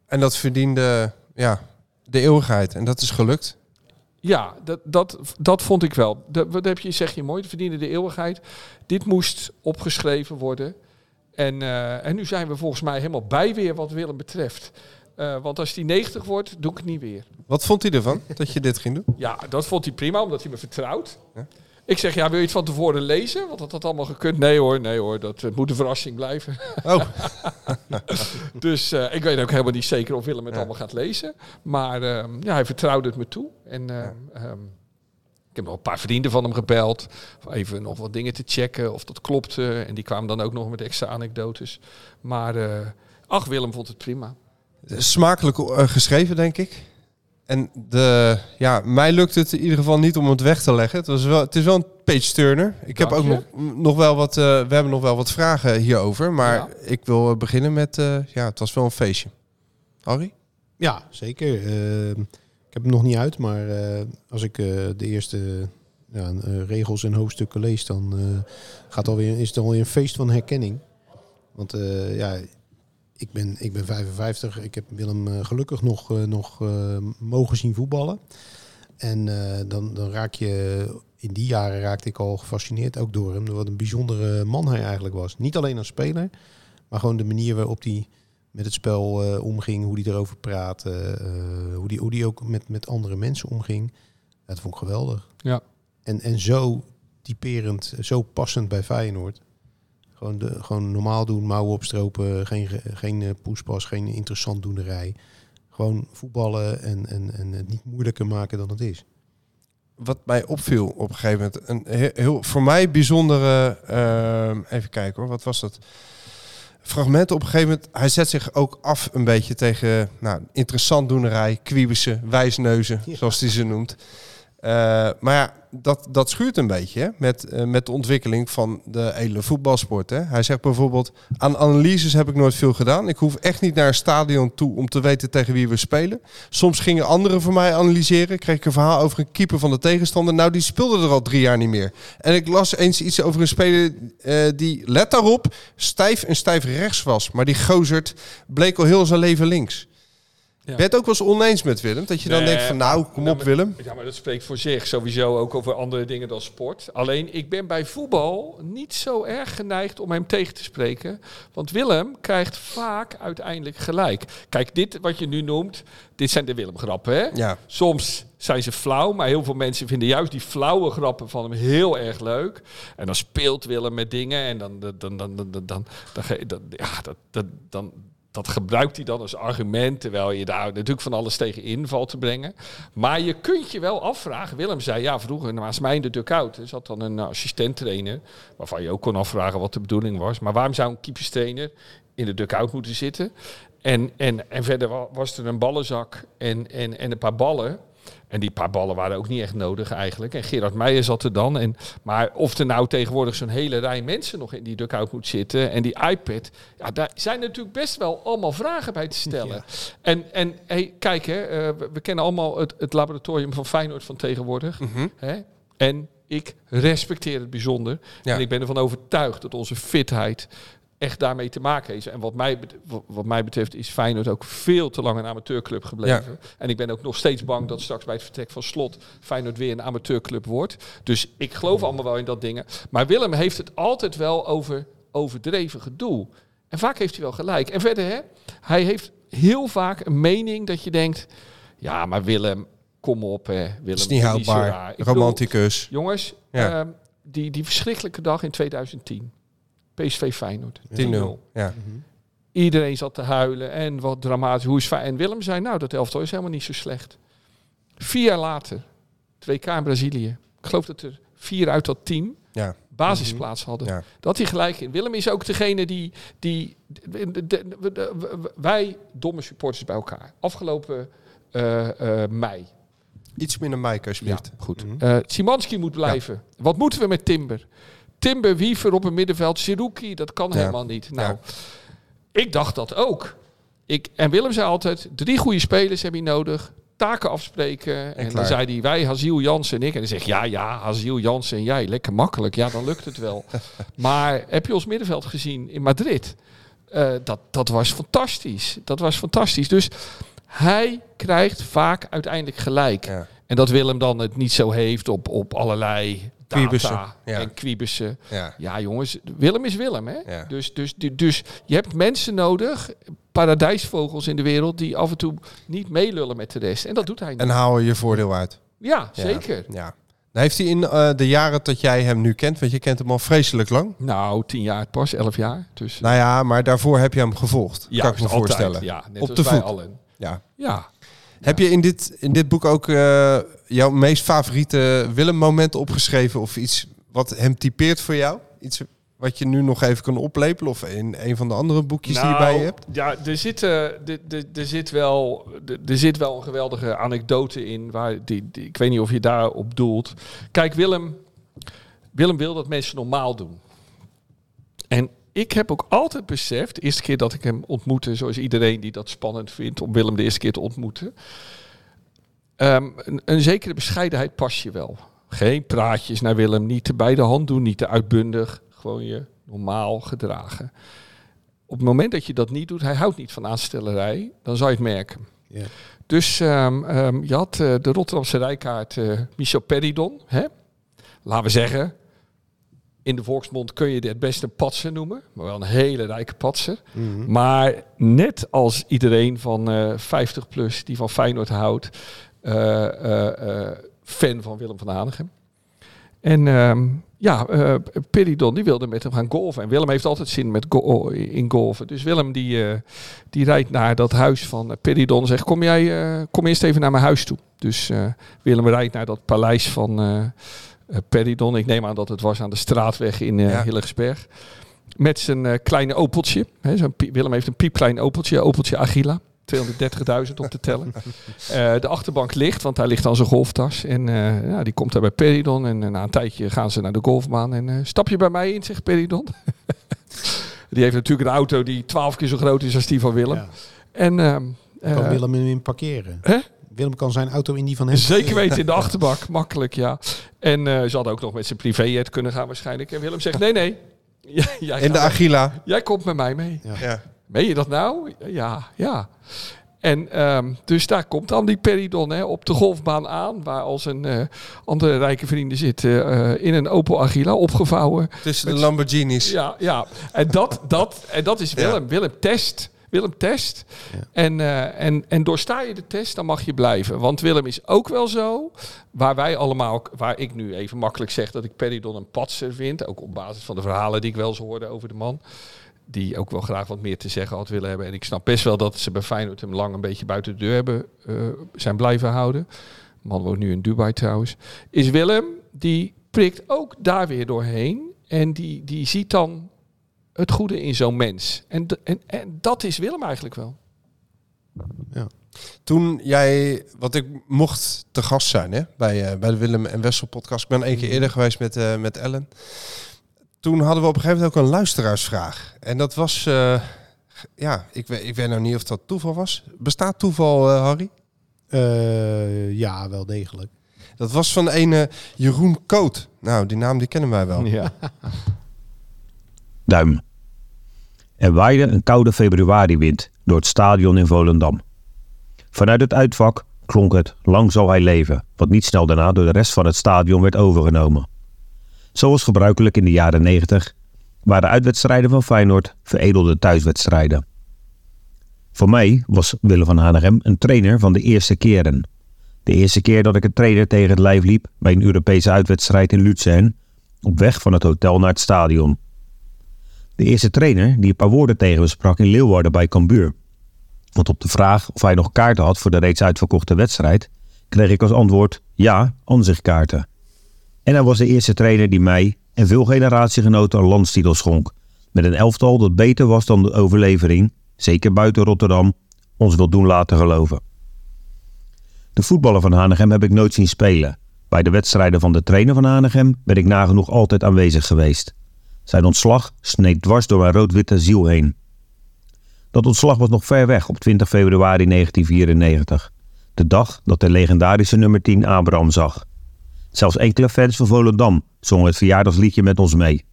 S5: En dat verdiende ja, de eeuwigheid. En dat is gelukt.
S7: Ja, dat, dat, dat vond ik wel. Dat, wat heb je, zeg je mooi, het verdiende de eeuwigheid. Dit moest opgeschreven worden. En, eh, en nu zijn we volgens mij helemaal bij weer wat Willem betreft. Eh, want als hij 90 wordt, doe ik het niet weer.
S5: Wat vond hij ervan dat je dit ging doen?
S7: Ja, dat vond hij prima, omdat hij me vertrouwt.
S5: Ja.
S7: Ik zeg, ja, wil je het van tevoren lezen? Want dat had allemaal gekund. Nee hoor, nee hoor, dat het moet een verrassing blijven.
S5: Oh,
S7: Dus eh, ik weet ook helemaal niet zeker of Willem het allemaal gaat lezen. Maar ehm, ja, hij vertrouwde het me toe. En ehm, ehm, ik heb nog een paar vrienden van hem gebeld. Even nog wat dingen te checken of dat klopte. En die kwamen dan ook nog met extra anekdotes. Maar eh, ach, Willem vond het prima.
S5: smakelijk eh, geschreven, denk ik. En de, ja, mij lukt het in ieder geval niet om het weg te leggen. Het, was wel, het is wel een page turner. Ik heb ook nog, nog wel wat, eh, we hebben nog wel wat vragen hierover. Maar
S7: Ja.
S5: ik wil eh, beginnen met, eh, ja, het was wel een feestje. Harry?
S6: Ja, zeker. Eh, ik heb hem nog niet uit, maar eh, als ik eh, de eerste ja, regels en hoofdstukken lees, dan eh, gaat alweer, is het alweer een feest van herkenning. Want eh, ja, ik ben, ik ben 55. Ik heb Willem eh, gelukkig nog, eh, nog eh, mogen zien voetballen. En dan, dan raak je, in die jaren raakte ik al gefascineerd ook door hem. Wat een bijzondere man hij eigenlijk was. Niet alleen als speler, maar gewoon de manier waarop hij met het spel omging, hoe hij erover praatte, hoe, die, hoe die ook met, met andere mensen omging. Dat vond ik geweldig.
S7: Ja.
S6: En, en zo typerend, zo passend bij Feyenoord. Gewoon, de, gewoon normaal doen, mouwen opstropen, geen, ge- geen eh, poespas, geen interessant doenerij. Gewoon voetballen en, en, en het niet moeilijker maken dan het is.
S5: Wat mij opviel op een gegeven moment, een he- heel, voor mij bijzondere, eh, even kijken hoor, wat was dat? Fragmenten op een gegeven moment, hij zet zich ook af een beetje tegen nou, interessant doenerij, kwiebussen, wijsneuzen,
S6: Ja.
S5: zoals hij ze noemt. Eh, maar ja, dat, dat schuurt een beetje met, eh, met de ontwikkeling van de hele voetbalsport. Hè. Hij zegt bijvoorbeeld, aan analyses heb ik nooit veel gedaan. Ik hoef echt niet naar een stadion toe om te weten tegen wie we spelen. Soms gingen anderen voor mij analyseren. Kreeg ik een verhaal over een keeper van de tegenstander. Nou, die speelde er al drie jaar niet meer. En ik las eens iets over een speler eh, die, let daarop, stijf en stijf rechts was. Maar die gozert bleek al heel zijn leven links.
S7: Ja.
S5: Ben je het ook wel eens oneens met Willem? Dat je dan denkt van, nou, kom op Willem.
S7: Ja, maar dat spreekt voor zich. Sowieso ook over andere dingen dan sport. Alleen, ik ben bij voetbal niet zo erg geneigd om hem tegen te spreken. Want Willem krijgt vaak uiteindelijk gelijk. Kijk, dit wat je nu noemt, dit zijn de Willem-grappen, hè?
S5: Ja.
S7: Soms zijn ze flauw, maar heel veel mensen vinden juist die flauwe grappen van hem heel erg leuk. En dan speelt Willem met dingen en dan, dan, dan, dan, dan, dan, dan, dan, dan- ja, dat, dat, dan, dat gebruikt hij dan als argument, terwijl je daar natuurlijk van alles tegen in valt te brengen. Maar je kunt je wel afvragen. Willem zei, ja, vroeger naast mij in de dugout er zat dan een assistenttrainer, waarvan je ook kon afvragen wat de bedoeling was. Maar waarom zou een keeperstrainer in de dugout moeten zitten? En, en, en verder wa- was er een ballenzak en, en, en een paar ballen. En die paar ballen waren ook niet echt nodig eigenlijk. En Gerard Meijer zat er dan. En, maar of er nou tegenwoordig zo'n hele rij mensen nog in die dugout moet zitten. En die iPad. Ja, daar zijn natuurlijk best wel allemaal vragen bij te stellen. En, en hey, kijk, hè, eh, we, we kennen allemaal het, het laboratorium van Feyenoord van tegenwoordig. Hè? En ik respecteer het bijzonder.
S5: Ja.
S7: En ik ben ervan overtuigd dat onze fitheid echt daarmee te maken heeft. En wat mij, wat- mij betreft is Feyenoord ook veel te lang een amateurclub gebleven. En ik ben ook nog steeds bang dat straks bij het vertrek van Slot Feyenoord weer een amateurclub wordt. Dus ik geloof allemaal wel in dat dingen. Maar Willem heeft het altijd wel over overdreven gedoe. En vaak heeft hij wel gelijk. En verder, hè, hij heeft heel vaak een mening dat je denkt... Ja, maar Willem, kom op hè. Willem,
S5: is niet houdbaar. Romanticus.
S7: Jongens,
S5: Ja.
S7: ehm, die, die verschrikkelijke dag in 2010. PSV Feyenoord.
S5: 10-0. Ja.
S7: Iedereen zat te huilen en wat dramatisch. Hoe is Fey- En Willem zei, nou, dat elftal is helemaal niet zo slecht. Vier jaar later, 2K in Brazilië. Ik geloof dat er vier uit dat team
S5: Ja.
S7: basisplaats hadden.
S5: Ja.
S7: Dat hij gelijk in. Willem is ook degene die... die de- de- de- de- de- wij, domme supporters bij elkaar. Afgelopen eh, eh, mei.
S5: Iets minder
S7: Ja,
S5: alsjeblieft.
S7: goed.
S5: Mhm.
S7: Eh Simanski moet blijven. Wat moeten we met Timber? Timber, Wiever op het middenveld, Siruki, dat kan
S5: Ja.
S7: helemaal niet. Nou,
S5: Ja.
S7: ik dacht dat ook. Ik, en Willem zei altijd, drie goede spelers heb je nodig. Taken afspreken. En, dan zei hij, wij, Haziel, Jansen en ik. En dan zeg ik, ja, ja, Haziel, Jansen en jij. Lekker makkelijk. Ja, dan lukt het wel. maar heb je ons middenveld gezien in Madrid? Eh, dat, dat was fantastisch. Dat was fantastisch. Dus hij krijgt vaak uiteindelijk gelijk.
S5: Ja.
S7: En dat Willem dan het niet zo heeft op, op allerlei data
S5: ja.
S7: en kwiebussen.
S5: Ja.
S7: Ja, jongens, Willem is Willem, hè?
S5: Ja.
S7: Dus, dus, dus, dus je hebt mensen nodig, paradijsvogels in de wereld, die af en toe niet meelullen met de rest. En dat doet hij niet.
S5: En haal er je voordeel uit.
S7: ja, zeker.
S5: Ja. Nou, heeft hij in eh, de jaren dat jij hem nu kent, want je kent hem al vreselijk lang.
S7: Nou, tien jaar pas, elf jaar. Dus
S5: Nou ja, maar daarvoor heb je hem gevolgd.
S7: ja,
S5: kan ik me
S7: altijd,
S5: voorstellen.
S7: Ja, net
S5: Op
S7: als
S5: de voet.
S7: allen.
S5: Ja.
S7: Ja.
S5: Heb je in dit, in dit boek ook eh, jouw meest favoriete Willem-moment opgeschreven? Of iets wat hem typeert voor jou? Iets wat je nu nog even kan oplepelen? Of in een van de andere boekjes die je bij je hebt?
S7: Nou, Ja, er zit, eh, er, er, er, zit wel, er, er zit wel een geweldige anekdote in. Waar die, die- ik weet niet of je daarop doelt. Kijk, Willem, Willem wil dat mensen normaal doen. En ik heb ook altijd beseft, de eerste keer dat ik hem ontmoette, zoals iedereen die dat spannend vindt om Willem de eerste keer te ontmoeten. ehm, een, een zekere bescheidenheid pas je wel. Geen praatjes naar Willem, niet te bij de hand doen, niet te uitbundig. Gewoon je normaal gedragen. Op het moment dat je dat niet doet, hij houdt niet van aanstellerij, dan zou je het merken.
S6: Ja.
S7: Dus ehm, ehm, je had eh, de Rotterdamse rijkaart eh, Michel Peridon. Hè? Laten we zeggen, in de volksmond kun je dit best een patser noemen. Maar wel een hele rijke patser.
S6: Mhm.
S7: Maar net als iedereen van eh 50 plus die van Feyenoord houdt, eh, eh, eh, fan van Willem van Hanegem. En ehm, ja, eh Peridon die wilde met hem gaan golven. En Willem heeft altijd zin met go in golven. Dus Willem die, eh, die rijdt naar dat huis van eh, Peridon en zegt, kom jij, eh, kom eerst even naar mijn huis toe. Dus eh, Willem rijdt naar dat paleis van eh eh, Peridon. Ik neem aan dat het was aan de straatweg in eh
S5: Ja.
S7: Hillegersberg. Met zijn eh, kleine opeltje. Hè, zo'n pie- Willem heeft een piepklein opeltje, opeltje Agila. 230.000 op te tellen. Eh, de achterbank ligt, want daar ligt dan zijn golftas. En eh, ja, die komt daar bij Peridon. En eh, na een tijdje gaan ze naar de golfbaan. En eh, stap je bij mij in, zegt Peridon. die heeft natuurlijk een auto die twaalf keer zo groot is als die van Willem.
S6: Ja.
S7: En ehm,
S6: Kan
S7: eh,
S6: Willem hem in parkeren?
S7: Hè?
S6: Willem kan zijn auto in die van hem
S7: Zeker weten in de achterbak, makkelijk ja. En eh, ze hadden ook nog met zijn privéjet kunnen gaan waarschijnlijk. En Willem zegt nee, nee. Jij, jij,
S5: In de Agila.
S7: jij komt met mij mee.
S5: Ja.
S7: Meen je dat nou? Ja, ja. En ehm, dus daar komt dan die Peridon hè, op de golfbaan aan, waar als een eh, andere rijke vrienden zitten eh, in een Opel Agila opgevouwen.
S5: Tussen de Lamborghinis.
S7: Ja, ja. En dat, dat, en dat is Willem. Willem test. Willem test.
S6: Ja.
S7: En, eh, en, en doorsta je de test, dan mag je blijven. Want Willem is ook wel zo, waar wij allemaal, waar ik nu even makkelijk zeg dat ik Peridon een patser vind, ook op basis van de verhalen die ik wel eens hoorde over de man, die ook wel graag wat meer te zeggen had willen hebben. En ik snap best wel dat ze bij Feyenoord hem lang een beetje buiten de deur hebben, eh, zijn blijven houden. De man woont nu in Dubai trouwens. Is Willem, die prikt ook daar weer doorheen. En die, die ziet dan het goede in zo'n mens. En, en, en dat is Willem eigenlijk wel.
S5: Toen jij, wat ik mocht te gast zijn hè, bij, eh, bij de Willem en Wessel podcast. Ik ben één keer eerder geweest met, eh, met Ellen. Toen hadden we op een gegeven moment ook een luisteraarsvraag. En dat was, eh, ja, ik weet, ik weet nou niet of dat toeval was. Bestaat toeval, eh, Harry?
S6: Eh, ja, wel degelijk.
S5: Dat was van een eh, Jeroen Koot. Nou, die naam die kennen wij wel.
S7: Ja.
S9: Duim. Er waaide een koude februariwind door het stadion in Volendam. Vanuit het uitvak klonk het Lang zal hij leven, wat niet snel daarna door de rest van het stadion werd overgenomen. Zoals gebruikelijk in de jaren 90 waren uitwedstrijden van Feyenoord veredelde thuiswedstrijden. Voor mij was Willem van Hanegem een trainer van de eerste keren. De eerste keer dat ik een trainer tegen het lijf liep bij een Europese uitwedstrijd in Luzern, op weg van het hotel naar het stadion. De eerste trainer die een paar woorden tegen me sprak in Leeuwarden bij Cambuur. Want op de vraag of hij nog kaarten had voor de reeds uitverkochte wedstrijd, kreeg ik als antwoord ja, aanzichtkaarten. En hij was de eerste trainer die mij en veel generatiegenoten een landstitel schonk. Met een elftal dat beter was dan de overlevering, zeker buiten Rotterdam, ons wil doen laten geloven. De voetballer van Hanegem heb ik nooit zien spelen. Bij de wedstrijden van de trainer van Hanegem ben ik nagenoeg altijd aanwezig geweest. Zijn ontslag sneed dwars door mijn rood-witte ziel heen. Dat ontslag was nog ver weg op 20 februari 1994. De dag dat de legendarische nummer 10 Abraham zag. Zelfs enkele fans van Volendam zongen het verjaardagsliedje met ons mee.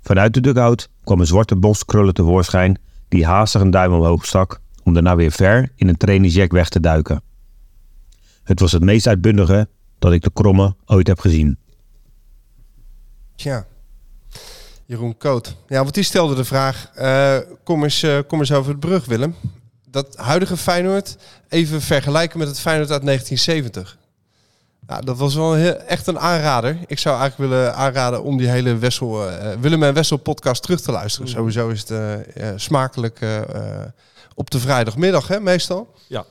S9: Vanuit de dugout kwam een zwarte bos krullen tevoorschijn die haastig een duim omhoog stak om daarna weer ver in een trainingsjack weg te duiken. Het was het meest uitbundige dat ik de kromme ooit heb gezien.
S5: Tja. Jeroen Koot. Ja, want die stelde de vraag. eh, kom, eens, eh, kom eens over het brug, Willem. Dat huidige Feyenoord even vergelijken met het Feyenoord uit 1970. Nou, dat was wel heel, echt een aanrader. Ik zou eigenlijk willen aanraden om die hele Wessel, eh, Willem en Wessel podcast terug te luisteren. Sowieso is het smakelijk op de vrijdagmiddag, hè, meestal.
S7: Ja.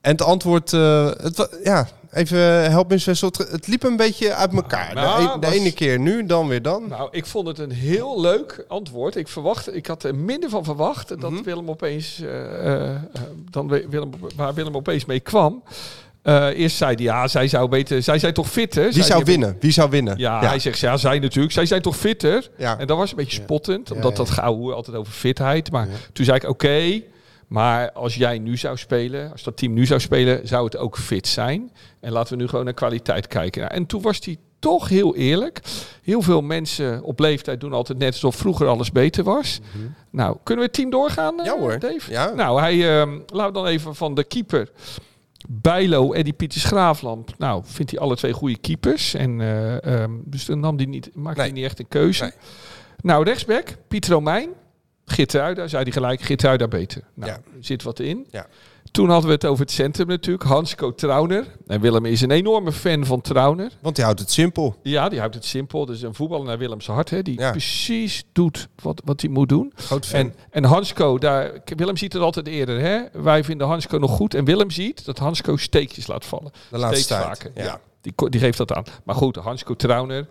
S5: En het antwoord, het, ja, even help me eens. Het, het liep een beetje uit elkaar.
S7: Nou,
S5: de, e- de
S7: was-
S5: ene keer nu, dan weer dan.
S7: Nou, ik vond het een heel leuk antwoord. Ik, verwacht, ik had er minder van verwacht dat
S5: Mhm.
S7: Willem opeens, eh, eh, dan Willem, waar Willem opeens mee kwam. Eh, eerst zei hij, ja, zij zou beter, zij zijn toch fitter?
S5: Wie
S7: Zei
S5: zou winnen? Wie zou winnen?
S7: Ja, hij zegt, ja, zij natuurlijk. Zij zijn toch fitter?
S5: Ja.
S7: En dat was een beetje spottend,
S6: Ja,
S7: omdat
S6: ja.
S7: dat gehouden altijd over fitheid. Maar
S6: Ja.
S7: toen zei ik, oké, maar als jij nu zou spelen, als dat team nu zou spelen, zou het ook fit zijn. En laten we nu gewoon naar kwaliteit kijken. En toen was hij toch heel eerlijk. Heel veel mensen op leeftijd doen altijd net alsof vroeger alles beter was. Nou, kunnen we het team doorgaan, eh,
S5: Ja hoor.
S7: Dave?
S5: Ja.
S7: Nou, hij, laten we dan even van de keeper. Bijlo en die Pieter Schraaflamp. Nou, vindt hij alle twee goede keepers. En, eh, ehm, dus dan nam die niet, maakte
S5: Nee.
S7: hij niet echt een keuze.
S5: Nee.
S7: Nou, rechtsback, Pieter Romein. Gitruida, zei hij gelijk, Gitruida beter. Nou,
S5: Ja.
S7: er zit wat in.
S5: Ja.
S7: Toen hadden we het over het centrum natuurlijk. Hansco Trauner. En Willem is een enorme fan van Trauner.
S5: Want die houdt het simpel.
S7: Ja, die houdt het simpel. Dus een voetballer naar Willems hart. Hè, die
S5: Ja.
S7: precies doet wat, wat hij moet doen.
S5: Groot fan.
S7: En, en Hansco, daar, Willem ziet het altijd eerder. Hè? Wij vinden Hansco nog goed. En Willem ziet dat Hansco steekjes laat vallen.
S5: de laatste
S7: Steeds
S5: tijd.
S7: vaker.
S5: Ja.
S7: Ja. Die, die geeft dat aan. Maar goed, Hansco Trauner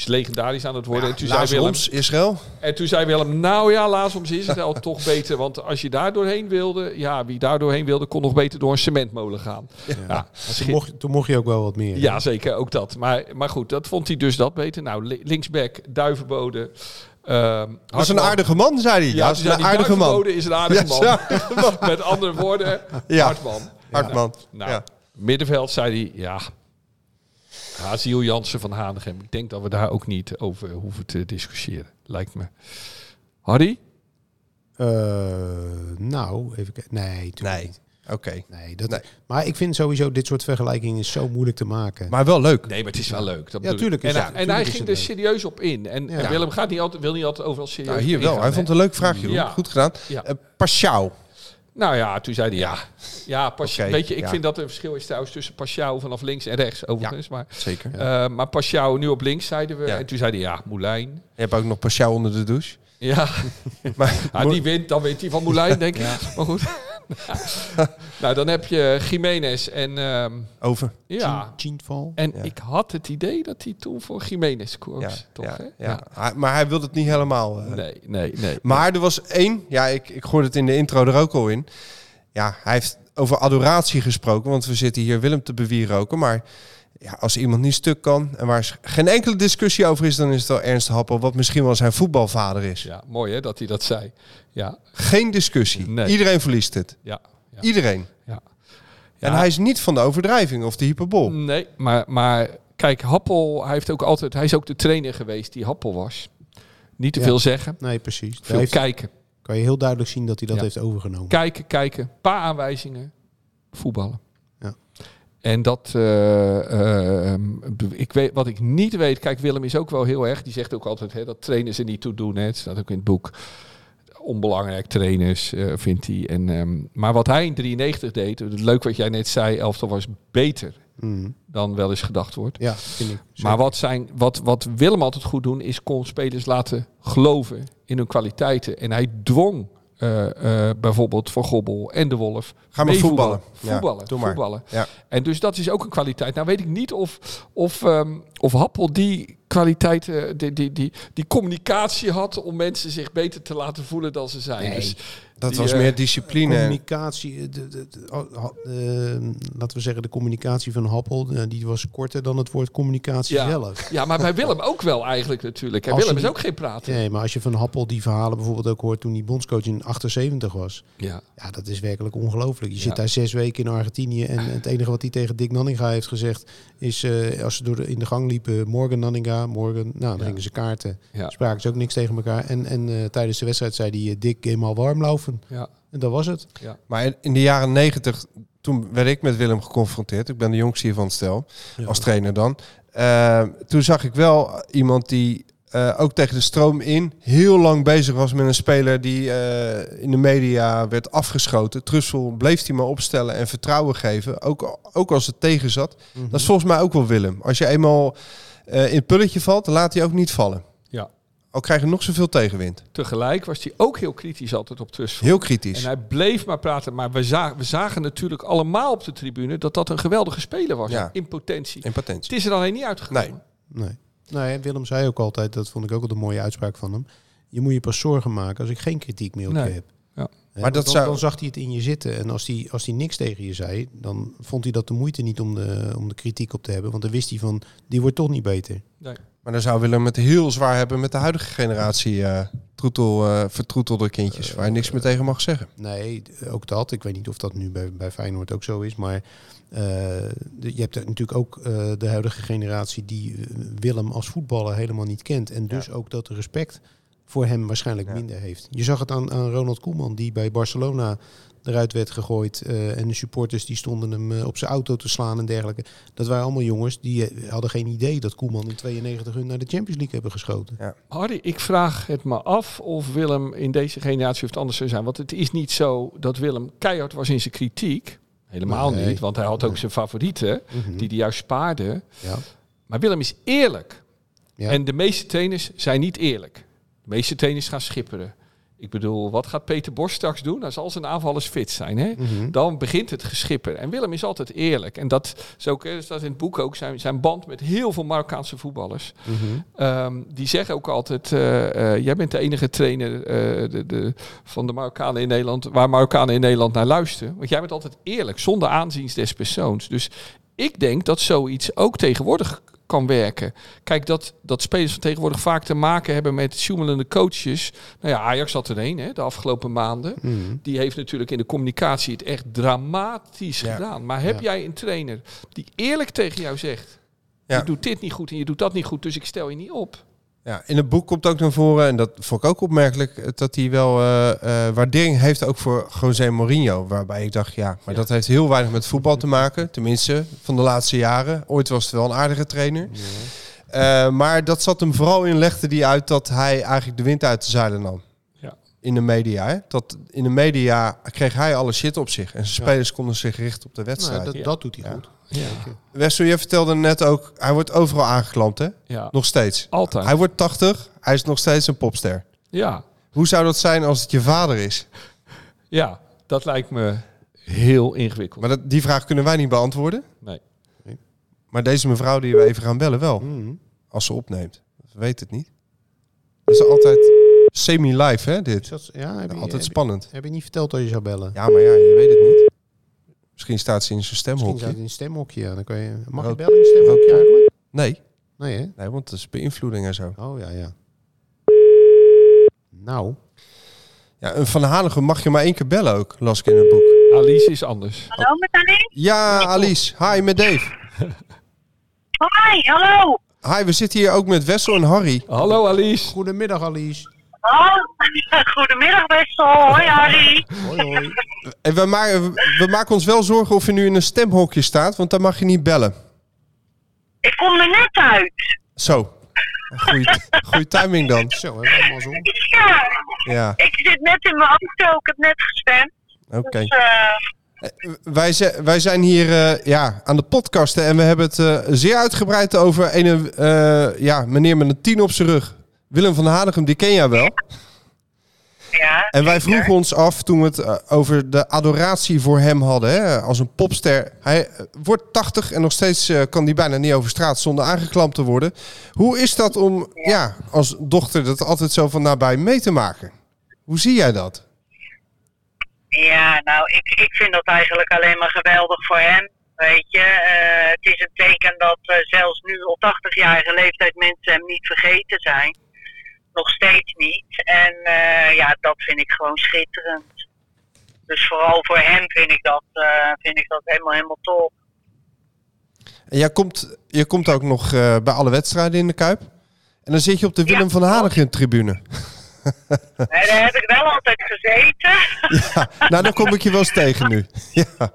S7: is legendarisch aan het worden. en, toen zei Willem,
S5: Israël.
S7: en toen zei Willem, nou ja, Laatsoms is het al toch beter. Want als je daar doorheen wilde, ja, wie daar doorheen wilde, kon nog beter door een cementmolen gaan. Ja,
S6: Toen mocht, toen mocht je ook wel wat meer.
S7: ja, zeker, ook dat. Maar, maar goed, dat vond hij dus dat beter. Nou, li- linksback, Duivenbode. ehm,
S5: Dat is een aardige man, zei hij.
S7: Ja, toen
S5: is een aardige man.
S7: Duivenbode is een aardige
S5: Ja,
S7: man. Met andere woorden,
S5: Ja.
S7: Hartman.
S5: Hartman.
S7: Nou,
S5: Ja.
S7: middenveld zei hij, ja... Haziel Jansen van Hanegem. Ik denk dat we daar ook niet over hoeven te discussiëren. Lijkt me. Harry?
S6: Eh, nou, even kijken. Nee,
S5: Nee.
S6: niet.
S5: Oké.
S6: Nee, dat,
S5: Nee.
S6: Maar ik vind sowieso dit soort vergelijkingen is zo moeilijk te maken.
S5: Maar wel leuk.
S7: Nee, maar het is wel leuk. Dat
S6: Ja,
S7: bedoel ik.
S6: tuurlijk is
S7: en,
S6: het-
S7: hij- en
S6: tuurlijk
S7: hij
S6: is
S7: ging er
S6: leuk.
S7: serieus op in. En. Willem gaat niet altijd, wil niet altijd overal serieus
S5: Nou, hier wel.
S7: ingaan,
S5: Hij
S7: hè?
S5: vond het een leuk vraagje.
S7: Ja.
S5: Goed gedaan.
S7: Ja.
S5: Eh, Paschal.
S7: Nou ja, toen zei hij ja. Ja, pas,
S5: Oké,
S7: weet je, ik
S5: ja.
S7: vind dat er een verschil is trouwens tussen Paschal vanaf links en rechts overigens. Maar,
S5: Zeker.
S7: eh, maar Paschal nu op links zeiden we.
S5: Ja.
S7: En toen zei hij ja, Moulijn.
S5: Je hebt ook nog Paschal onder de douche.
S7: Ja,
S5: Maar,
S7: ja die wint, dan wint hij van Moulijn denk ik. Maar goed. nou, dan heb je Jiménez en ehm,
S5: over.
S7: ja. En
S5: Ja.
S7: ik had het idee dat hij toen voor Jiménez koos,
S5: Ja,
S7: toch?
S5: ja,
S7: hè?
S5: ja. Hij- Maar hij wilde het niet helemaal. eh.
S7: Nee, nee, nee.
S5: Maar er was één, ja, ik, ik hoorde het in de intro er ook al in. Ja, hij heeft over adoratie gesproken, want we zitten hier Willem te bewieroken. Maar ja, als iemand niet stuk kan en waar geen enkele discussie over is, dan is het wel Ernst Happel, wat misschien wel zijn voetbalvader is.
S7: Ja, mooi hè, dat hij dat zei. Ja,
S5: Geen discussie.
S7: Nee.
S5: Iedereen verliest het.
S7: ja, ja.
S5: Iedereen.
S7: ja.
S5: En hij is niet van de overdrijving of de hyperbol.
S7: Nee, maar, maar kijk, Happel, hij, heeft ook altijd, hij is ook de trainer geweest die Happel was. Niet te
S6: Ja.
S7: veel zeggen,
S6: Nee, precies. Daar
S7: veel
S6: heeft,
S7: kijken.
S6: kan je heel duidelijk zien dat hij dat
S7: Ja.
S6: heeft overgenomen.
S7: Kijken, kijken, paar aanwijzingen, voetballen. En dat, eh, ehm, ik weet, wat ik niet weet, kijk, Willem is ook wel heel erg, die zegt ook altijd hè, dat trainers er niet toe doen. Hè. Het staat ook in het boek. Onbelangrijk trainers, eh, vindt hij. En, ehm, maar wat hij in 93 deed, het leuk wat jij net zei, elftal was beter
S6: Mhm.
S7: dan wel eens gedacht wordt.
S6: Ja, vind ik.
S7: Maar wat, zijn, wat, wat Willem altijd goed doen, is kon spelers laten geloven in hun kwaliteiten. En hij dwong eh, eh, bijvoorbeeld Van Gobbel en De Wolf.
S5: Ga maar
S7: mee
S5: voetballen. Ja,
S7: Voetballen. voetballen.
S5: Ja.
S7: En dus dat is ook een kwaliteit. Nou weet ik niet of, of, ehm, of Happel die kwaliteit, eh, die, die, die, die communicatie had om mensen zich beter te laten voelen dan ze zijn.
S6: Nee.
S7: Dus
S5: Dat
S7: Die,
S5: was
S7: eh,
S5: meer discipline.
S6: Communicatie, eh, de, de, de- oh, ha- eh, laten we zeggen, de communicatie van Happel, eh, die was korter dan het woord communicatie
S7: Ja.
S6: zelf.
S7: Ja, maar bij Willem ook wel eigenlijk natuurlijk.
S6: Als
S7: Willem
S6: je
S7: is
S6: die-
S7: ook geen prater.
S6: Nee, maar als je van Happel die verhalen bijvoorbeeld ook hoort toen hij bondscoach in 78 was.
S7: Ja.
S6: Ja, dat is werkelijk ongelooflijk. Je
S7: Ja.
S6: zit daar zes weken in Argentinië en het enige wat hij tegen Dick Nanninga heeft gezegd is eh, als ze door de, in de gang liepen, morgen Nanninga, morgen, nou dan
S7: Ja.
S6: gingen ze kaarten.
S7: Ja.
S6: Spraken ze ook niks tegen elkaar. En, en eh, tijdens de wedstrijd zei hij, eh, Dick, game al warm laufen.
S7: Ja.
S6: En dat was het.
S5: Maar in- de jaren negentig, toen werd ik met Willem geconfronteerd. Ik ben de jongste hier van het stel, als trainer dan. Toen zag ik wel iemand die eh, ook tegen de stroom in heel lang bezig was met een speler die eh, in de media werd afgeschoten. Trussel bleef hij maar opstellen en vertrouwen geven, ook, ook als het tegen zat. Dat is volgens mij ook wel Willem. Als je eenmaal eh, in het pulletje valt, dan laat hij ook niet vallen.
S7: Ja.
S5: Al krijg je nog zoveel tegenwind.
S7: Tegelijk was hij ook heel kritisch altijd op Trussel.
S5: Heel kritisch.
S7: En hij bleef maar praten. Maar we zagen, we zagen natuurlijk allemaal op de tribune dat dat een geweldige speler was.
S5: Ja.
S7: In potentie.
S5: In potentie.
S7: Het is er alleen niet uitgekomen.
S5: Nee.
S6: Nee. Nee, Willem zei ook altijd, dat vond ik ook wel een mooie uitspraak van hem. Je moet je pas zorgen maken als ik geen kritiek meer op
S7: Nee.
S6: je heb.
S7: Ja.
S5: Maar dat
S6: dan,
S5: zou-
S6: dan zag hij het in je zitten. En als hij, als hij niks tegen je zei, dan vond hij dat de moeite niet om de, om de kritiek op te hebben. Want dan wist hij van, die wordt toch niet beter.
S7: Nee.
S5: Maar dan zou Willem het heel zwaar hebben met de huidige generatie eh, troetel, eh, vertroetelde kindjes, waar je niks meer tegen mag zeggen.
S6: Nee, ook dat. Ik weet niet of dat nu bij, bij Feyenoord ook zo is. Maar eh, de- je hebt natuurlijk ook eh, de huidige generatie die eh, Willem als voetballer helemaal niet kent. En dus ook dat respect voor hem waarschijnlijk minder heeft. Je zag het aan, aan Ronald Koeman, die bij Barcelona eruit werd gegooid. eh, en de supporters die stonden hem eh, op zijn auto te slaan en dergelijke. Dat waren allemaal jongens die eh, hadden geen idee dat Koeman in 92 hun naar de Champions League hebben geschoten.
S5: Ja.
S7: Harry, ik vraag het me af of Willem in deze generatie of het anders zou zijn. Want het is niet zo dat Willem keihard was in zijn kritiek. Helemaal
S6: Nee.
S7: niet, want hij had ook zijn favorieten,
S6: Mhm.
S7: die hij juist spaarde.
S6: Ja.
S7: Maar Willem is eerlijk.
S6: Ja.
S7: En de meeste trainers zijn niet eerlijk. De meeste trainers gaan schipperen. Ik bedoel, wat gaat Peter Bos straks doen als al zijn aanvallers fit zijn? Hè?
S6: Mhm.
S7: Dan begint het geschipper. En Willem is altijd eerlijk. En dat is ook, dat in het boek ook, zijn, zijn band met heel veel Marokkaanse voetballers.
S6: Mhm.
S7: Ehm, die zeggen ook altijd, eh, eh, jij bent de enige trainer eh, de, de, van de Marokkanen in Nederland, waar Marokkanen in Nederland naar luisteren. Want jij bent altijd eerlijk, zonder aanzien des persoons. Dus ik denk dat zoiets ook tegenwoordig kan werken. Kijk, dat, dat spelers van tegenwoordig vaak te maken hebben met sjoemelende coaches. Nou ja, Ajax had er een hè, de afgelopen maanden.
S6: Mhm.
S7: Die heeft natuurlijk in de communicatie het echt dramatisch
S5: Ja.
S7: gedaan. Maar heb
S6: Ja.
S7: jij een trainer die eerlijk tegen jou zegt...
S5: Ja.
S7: je doet dit niet goed en je doet dat niet goed, dus ik stel je niet op.
S5: Ja, in het boek komt ook naar voren, en dat vond ik ook opmerkelijk, eh, dat hij wel eh, eh, waardering heeft ook voor José Mourinho. Waarbij ik dacht, ja, maar
S7: Ja.
S5: dat heeft heel weinig met voetbal te maken. Tenminste, van de laatste jaren. Ooit was het wel een aardige trainer. Eh, maar dat zat hem vooral in, legde die uit dat hij eigenlijk de wind uit de zeilen nam.
S7: Ja.
S5: In de media. Hè? Dat in de media kreeg hij alle shit op zich. En zijn spelers konden zich richten op de wedstrijd.
S6: Nou, dat,
S7: Ja.
S6: dat doet hij
S5: Ja.
S6: goed.
S7: Ja.
S5: Wessel, je vertelde net ook, hij wordt overal aangeklampt, hè?
S7: Ja,
S5: Nog steeds.
S7: altijd.
S5: Hij wordt 80, hij is nog steeds een popster.
S7: Ja,
S5: Hoe zou dat zijn als het je vader is?
S7: ja, dat lijkt me heel ingewikkeld.
S5: Maar dat, die vraag kunnen wij niet beantwoorden.
S7: Nee.
S5: Maar deze mevrouw die we even gaan bellen wel,
S6: Mhm.
S5: als ze opneemt. We weten het niet. Dat is altijd semi-live, hè, dit.
S6: Dat, ja, heb je,
S5: altijd
S6: heb,
S5: spannend.
S6: heb je niet verteld dat je zou bellen?
S5: Ja, maar ja, je weet het niet. Misschien staat ze in zijn
S6: Misschien
S5: stemhokje.
S6: zou het in een stemhokje. Ja. Dan kan je, mag je bellen in een stemhokje eigenlijk?
S5: Nee,
S6: Nee, hè?
S5: nee, want dat is beïnvloeding en zo.
S6: Oh ja, ja. Nou,
S5: Ja, een Van Hanegem mag je maar één keer bellen ook, las ik in het boek.
S7: Alice is anders.
S8: Hallo met Alice?
S5: Ja, Alice. Hi, met Dave.
S8: Hoi, hallo.
S5: Hi, we zitten hier ook met Wessel en Harry.
S7: Hallo Alice.
S6: goedemiddag Alice.
S8: Oh, goedemiddag Wessel. Hoi Harry.
S6: Hoi, hoi.
S5: En we, maken, we maken ons wel zorgen of je nu in een stemhokje staat, want dan mag je niet bellen.
S8: Ik kom er net uit.
S5: Zo. Goeie timing dan.
S6: Zo, allemaal zo.
S8: Ja,
S5: Ja,
S8: ik zit net in mijn auto. Ik heb net gestemd.
S5: oké.
S8: Dus, eh,
S5: Wij, zi- wij zijn hier eh, ja, aan de podcasten en we hebben het eh, zeer uitgebreid over een eh, ja, meneer met een tien op zijn rug. Willem van Hanegem, die ken jij wel.
S8: ja.
S5: En wij vroegen ons af toen we het eh, over de adoratie voor hem hadden, hè, als een popster. Hij eh, wordt 80 en nog steeds eh, kan hij bijna niet over straat zonder aangeklampt te worden. Hoe is dat om ja, als dochter dat altijd zo van nabij mee te maken? Hoe zie jij dat?
S10: Ja, nou, ik, ik vind dat eigenlijk alleen maar geweldig voor hem. Weet je, het is een teken dat zelfs nu op 80-jarige leeftijd mensen hem niet vergeten zijn. Nog steeds niet. En eh, ja, dat vind ik gewoon schitterend. Dus vooral voor hem vind ik dat, eh, vind ik dat helemaal, helemaal top.
S5: En jij komt, je komt ook nog eh, bij alle wedstrijden in de Kuip. En dan zit je op de Willem van Hanegem tribune.
S10: Nee, daar heb ik wel altijd gezeten.
S5: Ja, nou dan kom ik je wel eens tegen nu. Ja,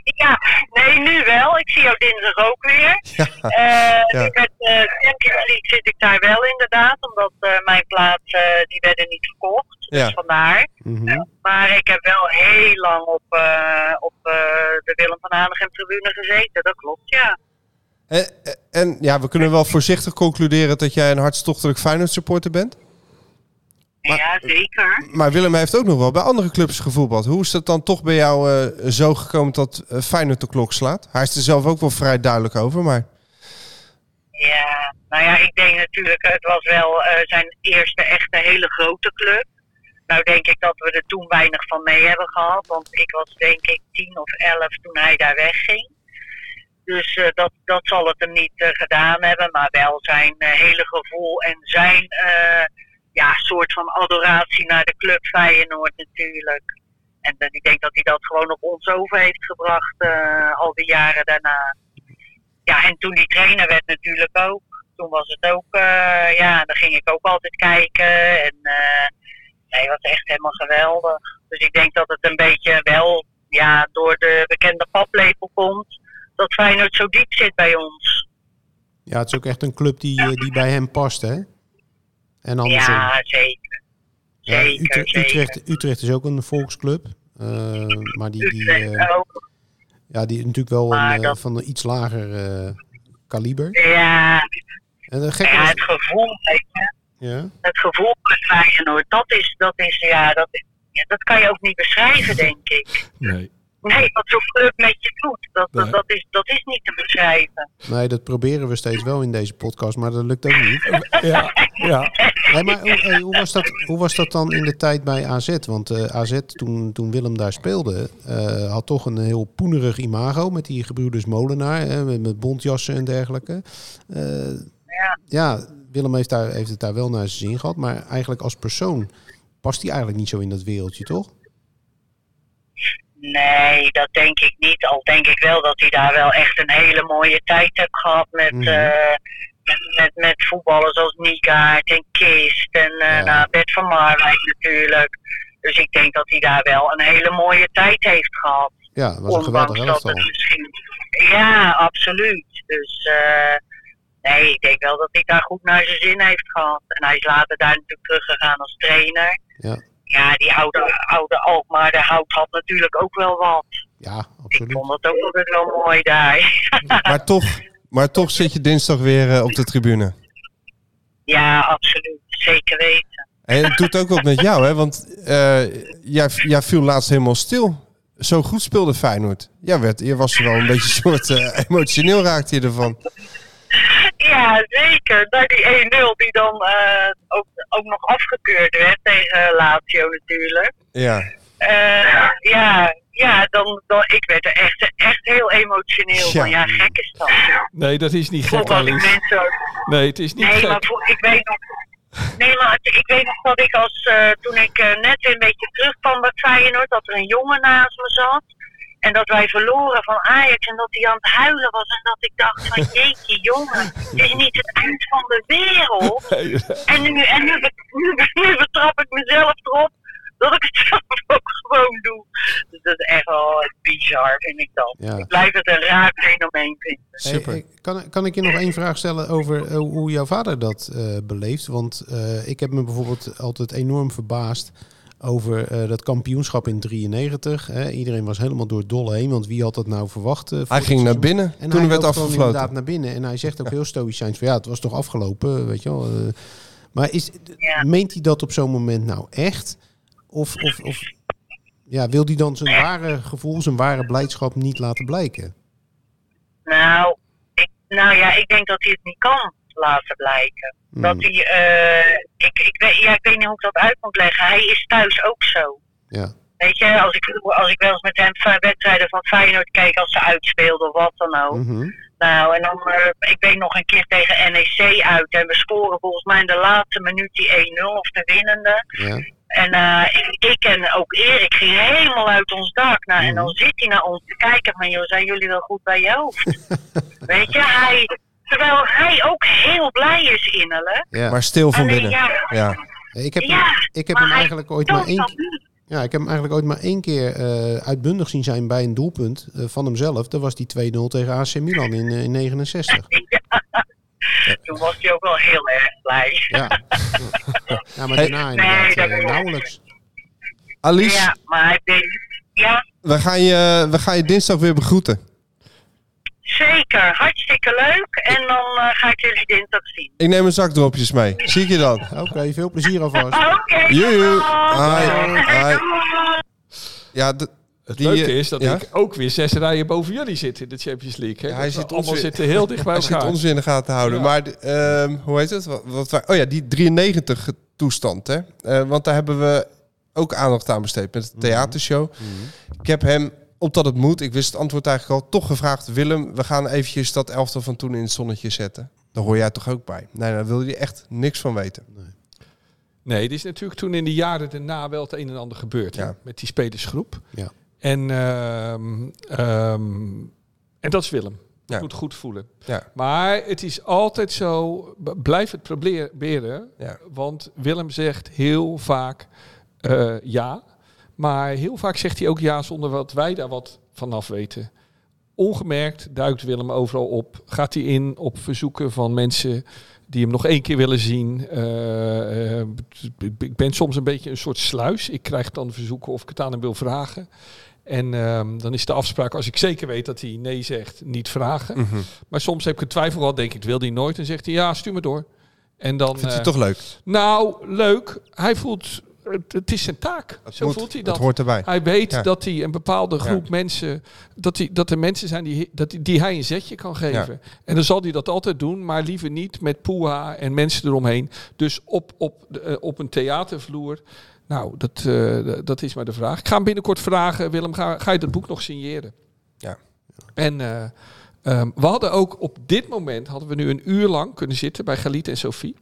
S10: Ja, nee, nu wel. Ik zie jou dinsdag ook weer.
S5: ja,
S10: Eh
S5: Ja.
S10: Met eh Champions League zit ik daar wel inderdaad, omdat eh, mijn plaats, die werden niet verkocht.
S5: Ja.
S10: Dus vandaar.
S6: Mhm.
S10: Maar ik heb wel heel lang op, op de Willem van Hanegem tribune gezeten, dat klopt, ja.
S5: En, en ja, we kunnen wel voorzichtig concluderen dat jij een hartstochtelijk Feyenoord supporter bent.
S10: Ja, zeker.
S5: Maar Willem heeft ook nog wel bij andere clubs gevoetbald. Hoe is dat dan toch bij jou eh, zo gekomen dat eh, Feyenoord de klok slaat? Hij is er zelf ook wel vrij duidelijk over, maar...
S10: Ja, nou ja, ik denk natuurlijk, het was wel eh, zijn eerste echte hele grote club. Nou denk ik dat we er toen weinig van mee hebben gehad. Want ik was denk ik tien of elf toen hij daar wegging. Dus dat, dat zal het hem niet gedaan hebben. Maar wel zijn hele gevoel en zijn ja, soort van adoratie naar de club Feyenoord natuurlijk. En ik denk dat hij dat gewoon op ons over heeft gebracht eh, al die jaren daarna. Ja, en toen die trainer werd natuurlijk ook. Toen was het ook, eh, ja, dan ging ik ook altijd kijken. En eh het was echt helemaal geweldig. Dus ik denk dat het een beetje wel ja, door de bekende paplepel komt. Dat Feyenoord zo diep zit bij ons.
S6: Ja, het is ook echt een club die, die bij hem past, hè? En andersom.
S10: Ja, zeker.
S6: Ja, Utrecht,
S10: zeker.
S6: Utrecht, Utrecht is ook een volksclub. eh, maar die, die, eh, ja, die is natuurlijk wel een, eh,
S10: dat-
S6: van een iets lager eh, kaliber.
S10: Ja,
S6: En
S10: ja,
S6: is-
S10: het gevoel, weet je.
S6: ja,
S10: Het gevoel bij Feyenoord, dat is, dat is, ja, dat, ja, dat kan je ook niet beschrijven, denk ik.
S7: Nee.
S10: Nee, wat zo'n club met je doet, dat, dat,
S7: Nee.
S10: dat, is, dat is niet te beschrijven.
S6: nee, dat proberen we steeds wel in deze podcast, maar dat lukt ook niet.
S7: Ja, ja.
S6: Nee, maar hey, hoe, was dat, hoe was dat dan in de tijd bij AZ? Want eh, AZ, toen, toen Willem daar speelde, eh, had toch een heel poenerig imago met die gebroeders Molenaar, hè, met, met bontjassen en dergelijke. Eh,
S10: Ja.
S6: ja, Willem heeft, daar, heeft het daar wel naar zijn zin gehad, maar eigenlijk als persoon past hij eigenlijk niet zo in dat wereldje, toch?
S10: Nee, dat denk ik niet. Al denk ik wel dat hij daar wel echt een hele mooie tijd heeft gehad met, eh, met, met, met voetballers als Niegaard en Kist en
S6: Ja.
S10: nou, Bert van Marwijk natuurlijk. Dus ik denk dat hij daar wel een hele mooie tijd heeft gehad.
S6: Ja, dat was een geweldig
S10: Ondanks dat
S6: elftal.
S10: het misschien... Ja, absoluut. Dus eh, nee, ik denk wel dat hij daar goed naar zijn zin heeft gehad. En hij is later daar natuurlijk teruggegaan als trainer.
S6: Ja,
S10: Ja, die oude, oude Alkmaar, de hout had natuurlijk ook wel wat.
S6: ja
S10: Ik
S6: absoluut.
S10: vond het ook altijd wel mooi daar.
S5: Maar toch, maar toch zit je dinsdag weer eh, op de tribune.
S10: ja, absoluut. Zeker weten.
S5: En het doet ook wat met jou, hè? Want eh, jij, jij viel laatst helemaal stil. Zo goed speelde Feyenoord. Ja, werd, je was er wel een beetje soort eh, emotioneel raakte je ervan.
S10: Ja, zeker. Nou, die 1-0 die dan eh, ook, ook nog afgekeurd werd tegen Lazio natuurlijk.
S5: Ja.
S10: Eh, ja, ja dan, dan, ik werd er echt, echt heel emotioneel
S5: Ja.
S10: van. Ja, gek is dat.
S7: Nee, dat is niet gek, Alice. Nee, het is niet
S10: Nee,
S7: gek.
S10: maar voor, ik weet nog. Nee, maar ik weet nog dat ik als. eh, toen ik net weer een beetje terugkwam bij Feyenoord, dat er een jongen naast me zat. En dat wij verloren van Ajax en dat hij aan het huilen was. En dat ik dacht van jeetje jongen, het is niet het eind van de wereld. En nu, en nu, be- nu, be- nu betrap ik mezelf erop dat ik het zelf ook gewoon doe. Dus dat is echt wel bizar, vind ik dat.
S6: Ja.
S10: Ik blijf het een raar fenomeen vinden.
S6: Hey, kan, kan ik je nog één vraag stellen over eh, hoe jouw vader dat eh, beleeft? Want eh, ik heb me bijvoorbeeld altijd enorm verbaasd over eh, dat kampioenschap in 93. Hè. Iedereen was helemaal door het dolle heen, want wie had dat nou verwacht? eh,
S5: Hij ging naar binnen
S6: En
S5: toen
S6: hij
S5: er werd afgefloten.
S6: inderdaad naar binnen. En hij zegt ook heel stoïcijns van ja, het was toch afgelopen, weet je wel. eh. maar is,
S10: Ja.
S6: meent hij dat op zo'n moment nou echt? Of, of, of ja, wil hij dan zijn ware gevoel, zijn ware blijdschap niet laten blijken?
S10: Nou, ik, nou ja, ik denk dat hij het niet kan laten blijken.
S6: Hmm.
S10: Dat hij, eh, ik, ik, weet, ja, ik weet niet hoe ik dat uit moet leggen. Hij is thuis ook zo.
S6: Ja,
S10: Weet je, als ik, als ik wel eens met hem wedstrijden van Feyenoord keek als ze uitspeelden of wat dan ook.
S6: Mhm.
S10: Nou, en dan, eh, ik weet nog een keer tegen NEC uit en we scoren volgens mij in de laatste minuut die 1-0 of de winnende.
S6: Ja.
S10: En eh, ik, ik en ook Erik gingen helemaal uit ons dak. Nou, En dan
S6: Mhm.
S10: zit hij naar ons te kijken van, joh, zijn jullie wel goed bij je hoofd? Weet je, hij, terwijl hij ook heel blij is innerlijk.
S6: Ja.
S5: Maar stil van
S10: Alleen,
S5: binnen.
S10: ja,
S5: Ja.
S6: Ik heb,
S10: Ja,
S6: ik heb hem eigenlijk ooit maar één keer... Ja, ik heb hem eigenlijk ooit maar één keer eh, uitbundig zien zijn bij een doelpunt eh, van hemzelf. Dat was die 2-0 tegen AC Milan in, eh, in 69.
S10: Toen was hij ook wel heel erg blij.
S6: Ja. ja, maar daarna inderdaad
S10: Nee,
S6: eh, nauwelijks.
S5: Alice,
S10: Ja, maar hij deed... Ja,
S5: we, gaan je, we gaan je dinsdag weer begroeten.
S10: Zeker. Hartstikke leuk. En dan eh, ga ik jullie dinsdag zien.
S5: Ik neem een zakdropjes mee. Zie ik je dan.
S6: Oké, veel plezier alvast.
S10: Oké.
S5: Hi. Ja, de-
S7: Het
S5: die,
S7: leuke
S5: eh,
S7: is dat
S5: ja?
S7: ik ook weer zes rijen boven jullie zit in de Champions League. Hè?
S5: Ja, hij zit ons
S7: allemaal zitten heel dicht bij
S5: Hij zit ons in de gaten houden.
S7: Ja.
S5: Maar ehm, hoe heet het? Wat, oh ja, die 93 toestand. Hè? Eh, want daar hebben we ook aandacht aan besteed met de theatershow. Ik heb hem, omdat het moet, ik wist het antwoord eigenlijk al, toch gevraagd. Willem, we gaan eventjes dat elftal van toen in het zonnetje zetten. Daar hoor jij toch ook bij? Nee, daar wil je echt niks van weten.
S7: Nee, er is natuurlijk toen in de jaren daarna wel het een en ander gebeurd.
S5: Ja.
S7: Met die spelersgroep.
S6: Ja.
S7: En, ehm, ehm, en dat is Willem.
S5: Ja.
S7: Moet goed voelen.
S5: Ja.
S7: Maar het is altijd zo, blijf het proberen.
S5: Ja.
S7: Want Willem zegt heel vaak eh, ja. Maar heel vaak zegt hij ook ja zonder dat wij daar wat vanaf weten. Ongemerkt duikt Willem overal op. Gaat hij in op verzoeken van mensen die hem nog één keer willen zien. Eh, eh, ik ben soms een beetje een soort sluis. Ik krijg dan verzoeken of ik het aan hem wil vragen. En ehm, dan is de afspraak, als ik zeker weet dat hij nee zegt, niet vragen.
S5: Mhm.
S7: Maar soms heb ik een twijfel gehad, denk ik, het wil hij nooit. En zegt hij, ja, stuur me door. En dan,
S5: Vindt hij
S7: eh,
S5: toch leuk?
S7: nou, leuk. Hij voelt, het, het is zijn taak. Zo
S5: moet-
S7: voelt hij dat.
S5: hoort erbij.
S7: Hij weet
S5: Ja.
S7: dat hij een bepaalde groep mensen, dat, hij, dat er mensen zijn die, dat die, die hij een zetje kan geven. En dan zal hij dat altijd doen, maar liever niet met poeha en mensen eromheen. Dus op, op, eh, op een theatervloer. Nou, dat, eh, dat is maar de vraag. Ik ga hem binnenkort vragen, Willem, ga, ga je dat boek nog signeren?
S5: Ja.
S7: En eh, ehm, we hadden ook op dit moment, hadden we nu een uur lang kunnen zitten bij Galit en Sophie.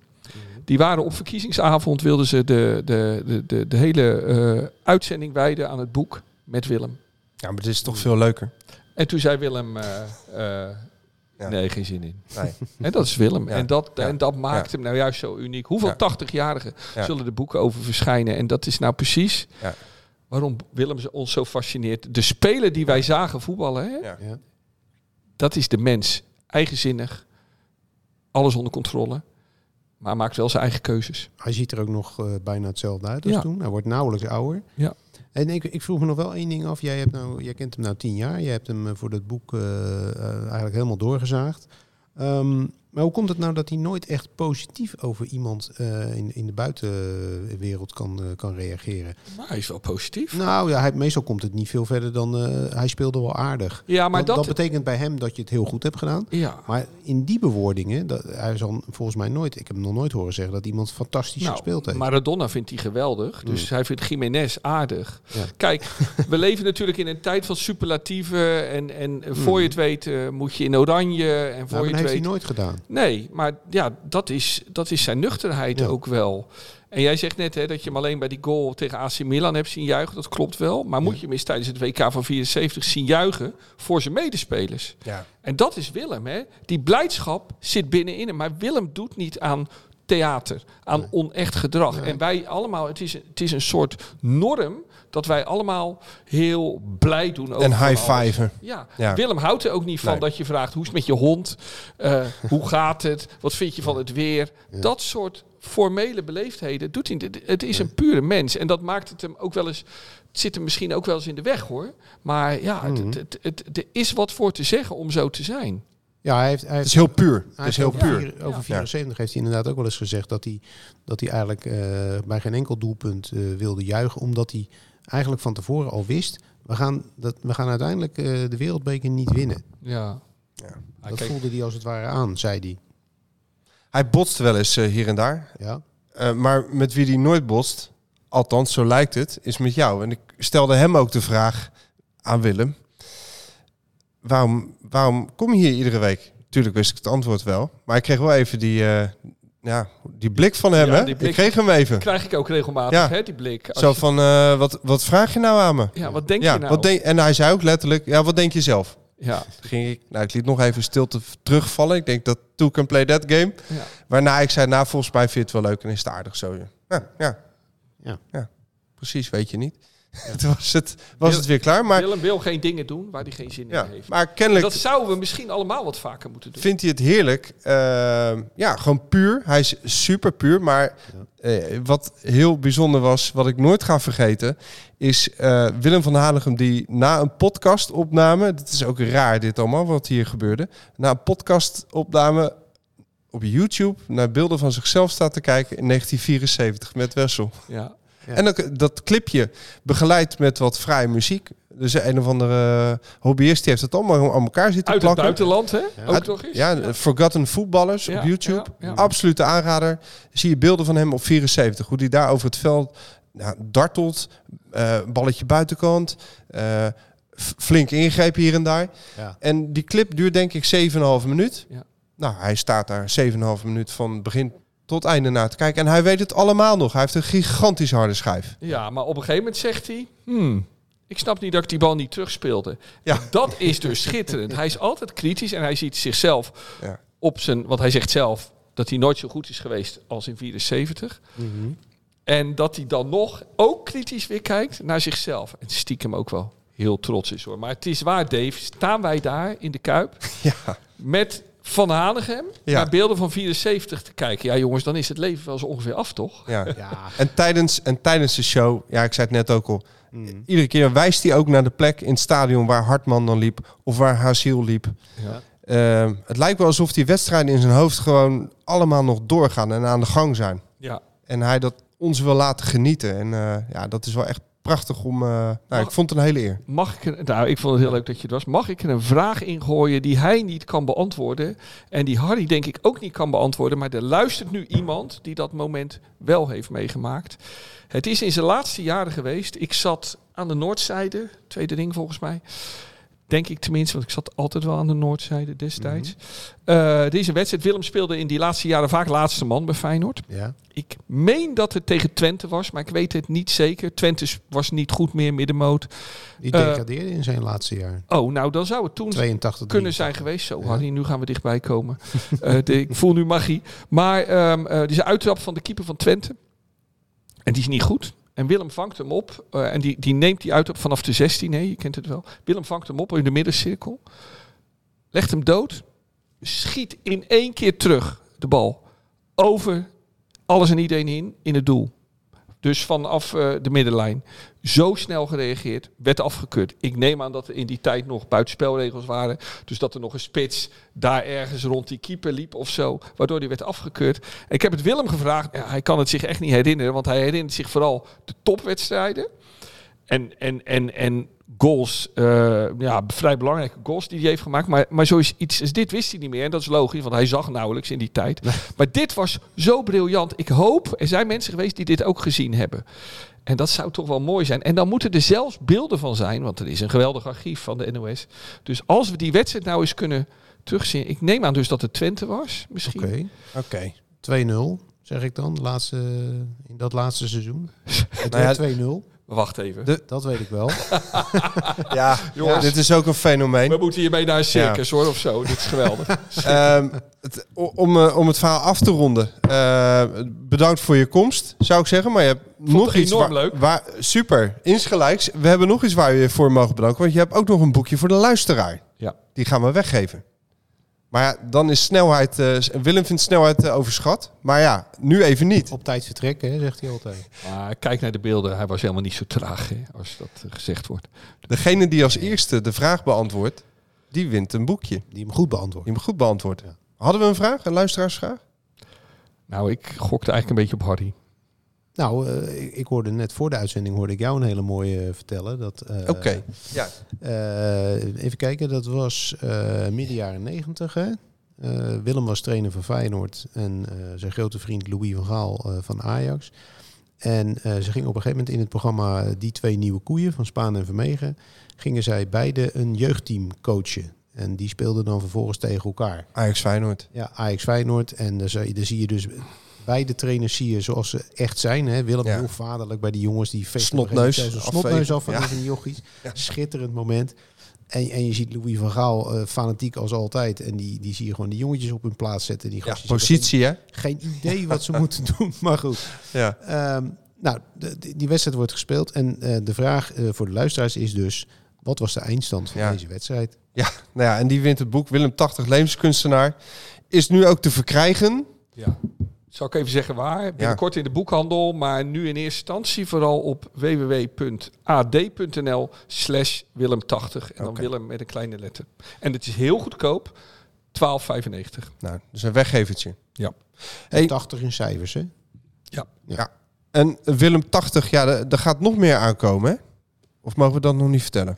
S7: Die waren op verkiezingsavond, wilden ze de, de, de, de, de hele eh, uitzending wijden aan het boek met Willem.
S5: Ja, maar het is toch veel leuker.
S7: En toen zei Willem, eh, eh,
S5: Ja.
S7: nee, geen zin in.
S5: Nee.
S7: En dat is Willem.
S5: Ja.
S7: En, dat,
S5: Ja.
S7: en dat maakt
S5: Ja.
S7: hem nou juist zo uniek. Hoeveel
S5: Ja.
S7: 80-jarigen
S5: Ja.
S7: zullen er boeken over verschijnen? En dat is nou precies
S5: Ja.
S7: waarom Willem ons zo fascineert. De speler die wij zagen voetballen, hè?
S5: Ja.
S6: Ja.
S7: dat is de mens. Eigenzinnig, alles onder controle. Maar maakt wel zijn eigen keuzes.
S6: Hij ziet er ook nog eh, bijna hetzelfde uit als
S7: Ja.
S6: toen. Hij wordt nauwelijks ouder.
S7: Ja.
S6: En ik, ik vroeg me nog wel één ding af. Jij, hebt nou, jij kent hem nou tien jaar. Jij hebt hem eh, voor dat boek eh, eigenlijk helemaal doorgezaagd. Ehm, maar hoe komt het nou dat hij nooit echt positief over iemand eh, in, in de buitenwereld kan, eh, kan reageren?
S7: Maar hij is wel positief.
S6: Nou ja, hij, meestal komt het niet veel verder dan eh, hij speelde wel aardig.
S7: Ja, maar
S6: dat,
S7: dat...
S6: dat betekent bij hem dat je het heel goed hebt gedaan.
S7: ja.
S6: Maar in die bewoordingen, dat, hij zal volgens mij nooit, ik heb hem nog nooit horen zeggen dat iemand fantastisch
S7: Nou,
S6: gespeeld heeft.
S7: Maradona vindt hij geweldig. Dus hij vindt Jiménez aardig.
S6: Ja.
S7: Kijk, we leven natuurlijk in een tijd van superlatieven. En, en voor je het weet moet je in oranje. En
S6: Nou,
S7: voor
S6: maar
S7: je
S6: dat
S7: het
S6: heeft
S7: weet...
S6: hij nooit gedaan.
S7: Nee, maar ja, dat is, dat is zijn nuchterheid
S6: Ja.
S7: ook wel. En jij zegt net hè, dat je hem alleen bij die goal tegen AC Milan hebt zien juichen. Dat klopt wel. Maar moet je hem eens tijdens het WK van 74 zien juichen voor zijn medespelers.
S5: Ja.
S7: En dat is Willem. Hè? Die blijdschap zit binnenin hem. Maar Willem doet niet aan theater, aan onecht gedrag. En wij allemaal, het is, het is een soort norm dat wij allemaal heel blij doen over
S5: En high fiven.
S7: Ja.
S5: Ja.
S7: Willem houdt er ook niet van
S5: Nee.
S7: dat je vraagt hoe is het met je hond, Eh, hoe gaat het, wat vind je van het weer. Dat soort formele beleefdheden doet hij. niet. Het is een pure mens en dat maakt het hem ook wel eens. Het zit hem misschien ook wel eens in de weg hoor. Maar ja, het,
S5: Mhm.
S7: het, het, het- er is wat voor te zeggen om zo te zijn.
S6: Ja, hij heeft, hij heeft
S5: is heel puur.
S6: Hij
S5: Het is heel
S6: over,
S5: puur.
S6: vier- over
S7: Ja.
S6: 74 heeft hij inderdaad ook wel eens gezegd dat hij, dat hij eigenlijk eh, bij geen enkel doelpunt eh, wilde juichen. Omdat hij eigenlijk van tevoren al wist, we gaan, dat, we gaan uiteindelijk eh, de wereldbeker niet winnen.
S7: Ja.
S6: Dat
S7: kijk,
S6: voelde hij als het ware aan, zei hij.
S5: Hij botst wel eens eh, hier en daar.
S6: Ja.
S5: Eh, maar met wie hij nooit botst, althans zo lijkt het, is met jou. En ik stelde hem ook de vraag aan Willem. Waarom, waarom kom je hier iedere week? Tuurlijk wist ik het antwoord wel. Maar ik kreeg wel even die, eh, ja, die blik van hem.
S7: Ja,
S5: hè?
S7: blik-
S5: Ik kreeg hem even.
S7: Krijg ik ook regelmatig,
S5: Ja.
S7: hè, die blik. Als
S5: Zo
S7: je-
S5: van, eh, wat, wat vraag je nou aan me?
S7: Ja, wat denk
S5: ja,
S7: je nou?
S5: Wat denk, en hij zei ook letterlijk, ja, wat denk je zelf?
S7: Ja.
S5: Toen ging ik, nou, ik liet nog even stilte terugvallen. Ik denk dat Two can play that game.
S7: Ja.
S5: Waarna ik zei, nou, volgens mij vind je het wel leuk en is het aardig zo. Ja. Ja. ja. precies, weet je niet. Toen was het, was het weer klaar. Maar,
S7: Willem wil geen dingen doen waar hij geen zin
S5: ja,
S7: in heeft.
S5: maar kennelijk
S7: Dat zouden we misschien allemaal wat vaker moeten doen.
S5: vindt hij het heerlijk. Ehm, ja, gewoon puur. Hij is super puur. Maar eh, wat heel bijzonder was, wat ik nooit ga vergeten, is eh, Willem van Hanegem die na een podcastopname, het is ook raar dit allemaal wat hier gebeurde, na een podcastopname op YouTube naar beelden van zichzelf staat te kijken in 1974 met Wessel.
S7: Ja.
S6: Ja.
S5: En ook dat clipje begeleid met wat vrije muziek. Dus een of andere hobbyist die heeft het allemaal aan elkaar zitten
S7: Uit het
S5: plakken.
S7: buitenland, hè? Ook
S5: Uit-
S7: nog eens.
S5: Ja, Forgotten Footballers
S7: Ja,
S5: op YouTube.
S7: ja, ja.
S5: Absolute aanrader. Zie je beelden van hem op 74. Hoe hij daar over het veld nou, dartelt. eh, balletje buitenkant. eh, f- flink ingreep hier en daar.
S6: Ja.
S5: En die clip duurt denk ik 7,5 minuut.
S7: Ja.
S5: Nou, hij staat daar 7,5 minuut van begin tot einde naar te kijken. En hij weet het allemaal nog. Hij heeft een gigantisch harde schijf.
S7: Ja, maar op een gegeven moment zegt hij... Hmm, ik snap niet dat ik die bal niet terugspeelde.
S5: Ja.
S7: En Dat is dus schitterend. Hij is altijd kritisch en hij ziet zichzelf
S5: Ja.
S7: op zijn... Want hij zegt zelf dat hij nooit zo goed is geweest als in 74. En dat hij dan nog ook kritisch weer kijkt naar zichzelf. En stiekem ook wel heel trots is hoor. Maar het is waar, Dave. Staan wij daar in de Kuip
S5: Ja.
S7: met Van Hanegem
S5: Ja.
S7: naar beelden van 74 te kijken. Ja jongens, dan is het leven wel zo ongeveer af, toch?
S5: Ja.
S6: Ja.
S5: En tijdens, en tijdens de show, ja, ik zei het net ook al.
S6: Mm.
S5: Iedere keer wijst hij ook naar de plek in het stadion waar Hartman dan liep. Of waar Haziel liep.
S7: Ja.
S5: Eh, het lijkt wel alsof die wedstrijden in zijn hoofd gewoon allemaal nog doorgaan en aan de gang zijn.
S7: Ja.
S5: En hij dat ons wil laten genieten. En eh, ja, dat is wel echt prachtig om... eh, nou, ik vond het een hele eer.
S7: Mag ik, er- nou, ik vond het heel leuk dat je het was. Mag ik er een vraag ingooien die hij niet kan beantwoorden? En die Harry denk ik ook niet kan beantwoorden. Maar er luistert nu iemand die dat moment wel heeft meegemaakt. Het is in zijn laatste jaren geweest. Ik zat aan de noordzijde, tweede ring volgens mij. Denk ik tenminste, want ik zat altijd wel aan de noordzijde destijds. Eh, deze wedstrijd, Willem speelde in die laatste jaren vaak laatste man bij Feyenoord.
S6: Ja.
S7: Ik meen dat het tegen Twente was, maar ik weet het niet zeker. Twente was niet goed meer, middenmoot.
S6: Die
S7: Eh,
S6: degradeerde in zijn laatste jaar.
S7: Oh, nou dan zou het toen
S6: 82
S7: kunnen zijn geweest. Zo, Harry, nu gaan we dichtbij komen. Eh, de- ik voel nu magie. Maar eh, is een uittrap van de keeper van Twente. En die is niet goed. En Willem vangt hem op. eh, en die, die neemt die uittrap vanaf de 16. Nee, je kent het wel. Willem vangt hem op in de middencirkel. Legt hem dood. Schiet in één keer terug de bal. Over alles en iedereen in, in het doel. Dus vanaf eh, de middenlijn. Zo snel gereageerd, werd afgekeurd. Ik neem aan dat er in die tijd nog buitenspelregels waren. Dus dat er nog een spits daar ergens rond die keeper liep of zo. Waardoor die werd afgekeurd. Ik heb het Willem gevraagd. Ja, hij kan het zich echt niet herinneren. Want hij herinnert zich vooral de topwedstrijden. En, en, en, en goals, eh, ja, vrij belangrijke goals die hij heeft gemaakt. Maar, maar zoiets als dit wist hij niet meer. En dat is logisch, want hij zag nauwelijks in die tijd. Maar dit was zo briljant. Ik hoop, er zijn mensen geweest die dit ook gezien hebben. En dat zou toch wel mooi zijn. En dan moeten er zelfs beelden van zijn, want er is een geweldig archief van de NOS. Dus als we die wedstrijd nou eens kunnen terugzien. Ik neem aan dus dat het Twente was, misschien.
S6: Oké. 2-0, zeg ik dan, laatste, in dat laatste seizoen. Het
S5: Nou ja,
S6: werd 2-0.
S7: Wacht even.
S5: De-
S6: Dat weet ik wel.
S5: Ja,
S7: Jongens.
S5: dit is ook een fenomeen.
S7: We moeten hiermee naar een circus hoor, of zo. Dit is geweldig.
S5: Ehm, het, om, eh, om het verhaal af te ronden. eh, bedankt voor je komst, zou ik zeggen. Maar je hebt nog iets
S7: enorm
S5: waar,
S7: leuk.
S5: waar- super, insgelijks. We hebben nog iets waar we je voor mogen bedanken. Want je hebt ook nog een boekje voor de luisteraar.
S7: Ja.
S5: Die gaan we weggeven. Maar ja, dan is snelheid... eh, Willem vindt snelheid eh, overschat. Maar ja, nu even niet.
S6: Op tijd vertrekken, hè, zegt hij altijd.
S7: Maar kijk naar de beelden. Hij was helemaal niet zo traag, hè, als dat eh, gezegd wordt.
S5: Degene die als eerste de vraag beantwoordt, die wint een boekje.
S6: Die hem goed beantwoordt.
S5: Die hem goed beantwoordt.
S6: Ja.
S5: Hadden we een vraag? Een luisteraarsvraag?
S7: Nou, ik gokte eigenlijk een beetje op Harry.
S6: Nou, eh, ik, hoorde net voor de uitzending hoorde ik jou een hele mooie eh, vertellen. Dat, eh,
S5: Oké. Ja.
S6: even kijken, dat was midden jaren negentig. Willem was trainer van Feyenoord en zijn grote vriend Louis van Gaal van Ajax. En ze gingen op een gegeven moment in het programma Die Twee Nieuwe Koeien van Spaan en Vermegen... gingen zij beide een jeugdteam coachen. En die speelden dan vervolgens tegen elkaar.
S5: Ajax Feyenoord.
S6: Ja, Ajax Feyenoord. En daar zie je dus beide trainers zie je zoals ze echt zijn. Hè? Willem
S5: Ja.
S6: heel vaderlijk bij die jongens die vechten
S5: Snotneus
S6: een snotneus af van
S5: Ja.
S6: die jochies. Schitterend moment. En, en je ziet Louis van Gaal, eh, fanatiek als altijd. En die, die zie je gewoon die jongetjes op hun plaats zetten. Die
S5: Ja, positie hè?
S6: Geen, geen idee wat ze moeten doen, maar goed.
S5: Ja.
S6: Ehm, nou, de- die- wedstrijd wordt gespeeld. En eh, de vraag eh, voor de luisteraars is dus... Wat was de eindstand van
S5: Ja.
S6: deze wedstrijd?
S5: Ja, nou ja, en die wint het boek Willem 80 Levenskunstenaar. Is nu ook te verkrijgen.
S7: Ja. Zal ik even zeggen waar? Binnenkort in de boekhandel, maar nu in eerste instantie vooral op www.ad.nl slash Willem80. En dan. Willem met een kleine letter. En het is heel goedkoop, 12,95.
S5: Nou, dus een weggevertje.
S7: Ja.
S5: Hey.
S6: 80 in cijfers, hè?
S7: Ja.
S5: Ja. En Willem 80, ja, er er gaat nog meer aankomen, hè? Of mogen we dat nog niet vertellen?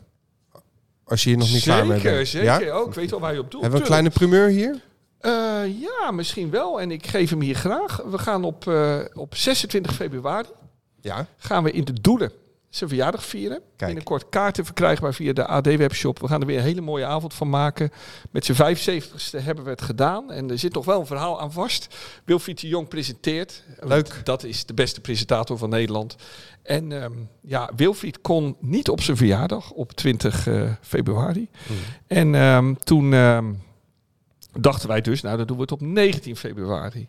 S5: Als je hier nog niet klaar mee
S7: Zeker,
S5: bent.
S7: zeker.
S5: Ja?
S7: Ook, ik weet al waar je op doet.
S5: Hebben we een kleine primeur hier?
S7: Eh, ja, misschien wel. En ik geef hem hier graag. We gaan op, eh, op 26 februari
S5: Ja.
S7: gaan we in de Doelen zijn verjaardag vieren. Binnenkort kaarten verkrijgbaar via de AD-webshop. We gaan er weer een hele mooie avond van maken. Met zijn 75ste hebben we het gedaan. En er zit nog wel een verhaal aan vast. Wilfried de Jong presenteert.
S5: Leuk.
S7: Dat is de beste presentator van Nederland. En ehm, ja, Wilfried kon niet op zijn verjaardag op 20 eh, februari. En ehm, toen ehm, dachten wij dus, nou dan doen we het op 19 februari.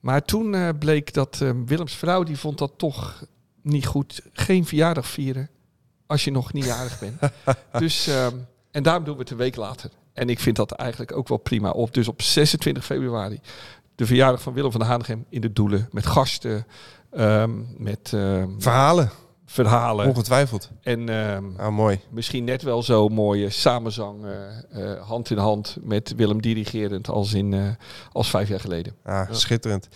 S7: Maar toen eh, bleek dat ehm, Willems vrouw, die vond dat toch niet goed. Geen verjaardag vieren als je nog niet jarig bent. dus, ehm, en daarom doen we het een week later. En ik vind dat eigenlijk ook wel prima. Op, dus op 26 februari, de verjaardag van Willem van der Hanegem in de Doelen. Met gasten, ehm, met ehm,
S5: Verhalen.
S7: Verhalen.
S5: Ongetwijfeld.
S7: En ehm,
S5: Ah, mooi.
S7: misschien net wel zo mooie samenzang, eh, eh, hand in hand met Willem dirigerend als, in, eh, als vijf jaar geleden.
S5: Ah, schitterend.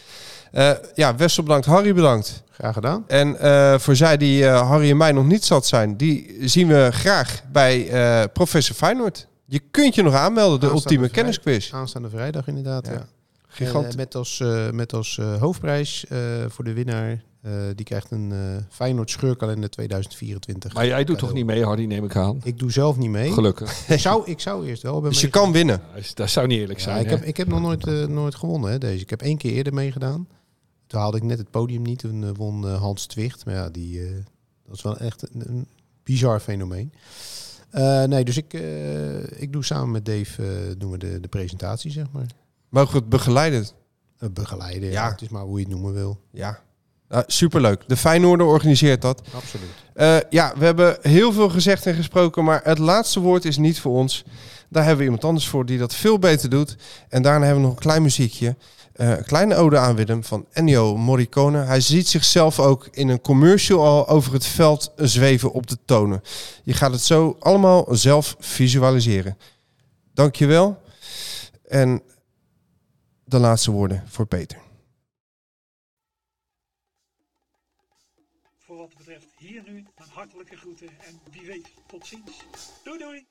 S5: Eh, ja, Wessel bedankt. Harry bedankt.
S6: Graag gedaan.
S5: En eh, voor zij die eh, Harry en mij nog niet zat zijn, die zien we graag bij eh, Professor Feyenoord. Je kunt je nog aanmelden, de
S6: Aanstaande
S5: ultieme kennisquiz.
S6: Aanstaande vrijdag inderdaad, ja.
S5: Gigant.
S6: En, met als, eh, met als eh, hoofdprijs eh, voor de winnaar, die krijgt een eh Feyenoord scheurkalender 2024.
S7: Maar jij doet toch niet mee, Hardy, neem ik aan?
S6: Ik doe zelf niet mee.
S7: Gelukkig.
S6: Ik zou, ik zou eerst wel bij
S5: Dus je kan winnen.
S7: Dat zou niet eerlijk
S6: Ja,
S7: zijn.
S6: ik, heb, ik heb nog nooit, eh, nooit gewonnen, hè, deze. Ik heb één keer eerder meegedaan. Toen haalde ik net het podium niet. Toen eh, won eh, Hans Twicht. Maar ja, die, eh, dat is wel echt een, een bizar fenomeen. Eh, nee, dus ik, eh, ik doe samen met Dave eh, doen we de, de presentatie, zeg maar.
S5: Mogen we het begeleiden?
S6: Eh, begeleiden, ja.
S5: Ja.
S6: Het is maar hoe je het noemen wil.
S5: Ja. Ah, superleuk. De Feyenoorder organiseert dat.
S6: Absoluut.
S5: Eh, ja, we hebben heel veel gezegd en gesproken, maar het laatste woord is niet voor ons. Daar hebben we iemand anders voor die dat veel beter doet. En daarna hebben we nog een klein muziekje. Eh, een kleine ode aan Willem van Ennio Morricone. Hij ziet zichzelf ook in een commercial al over het veld zweven op de tonen. Je gaat het zo allemaal zelf visualiseren. Dankjewel. En de laatste woorden voor Peter.
S11: Tot ziens. Doei doei!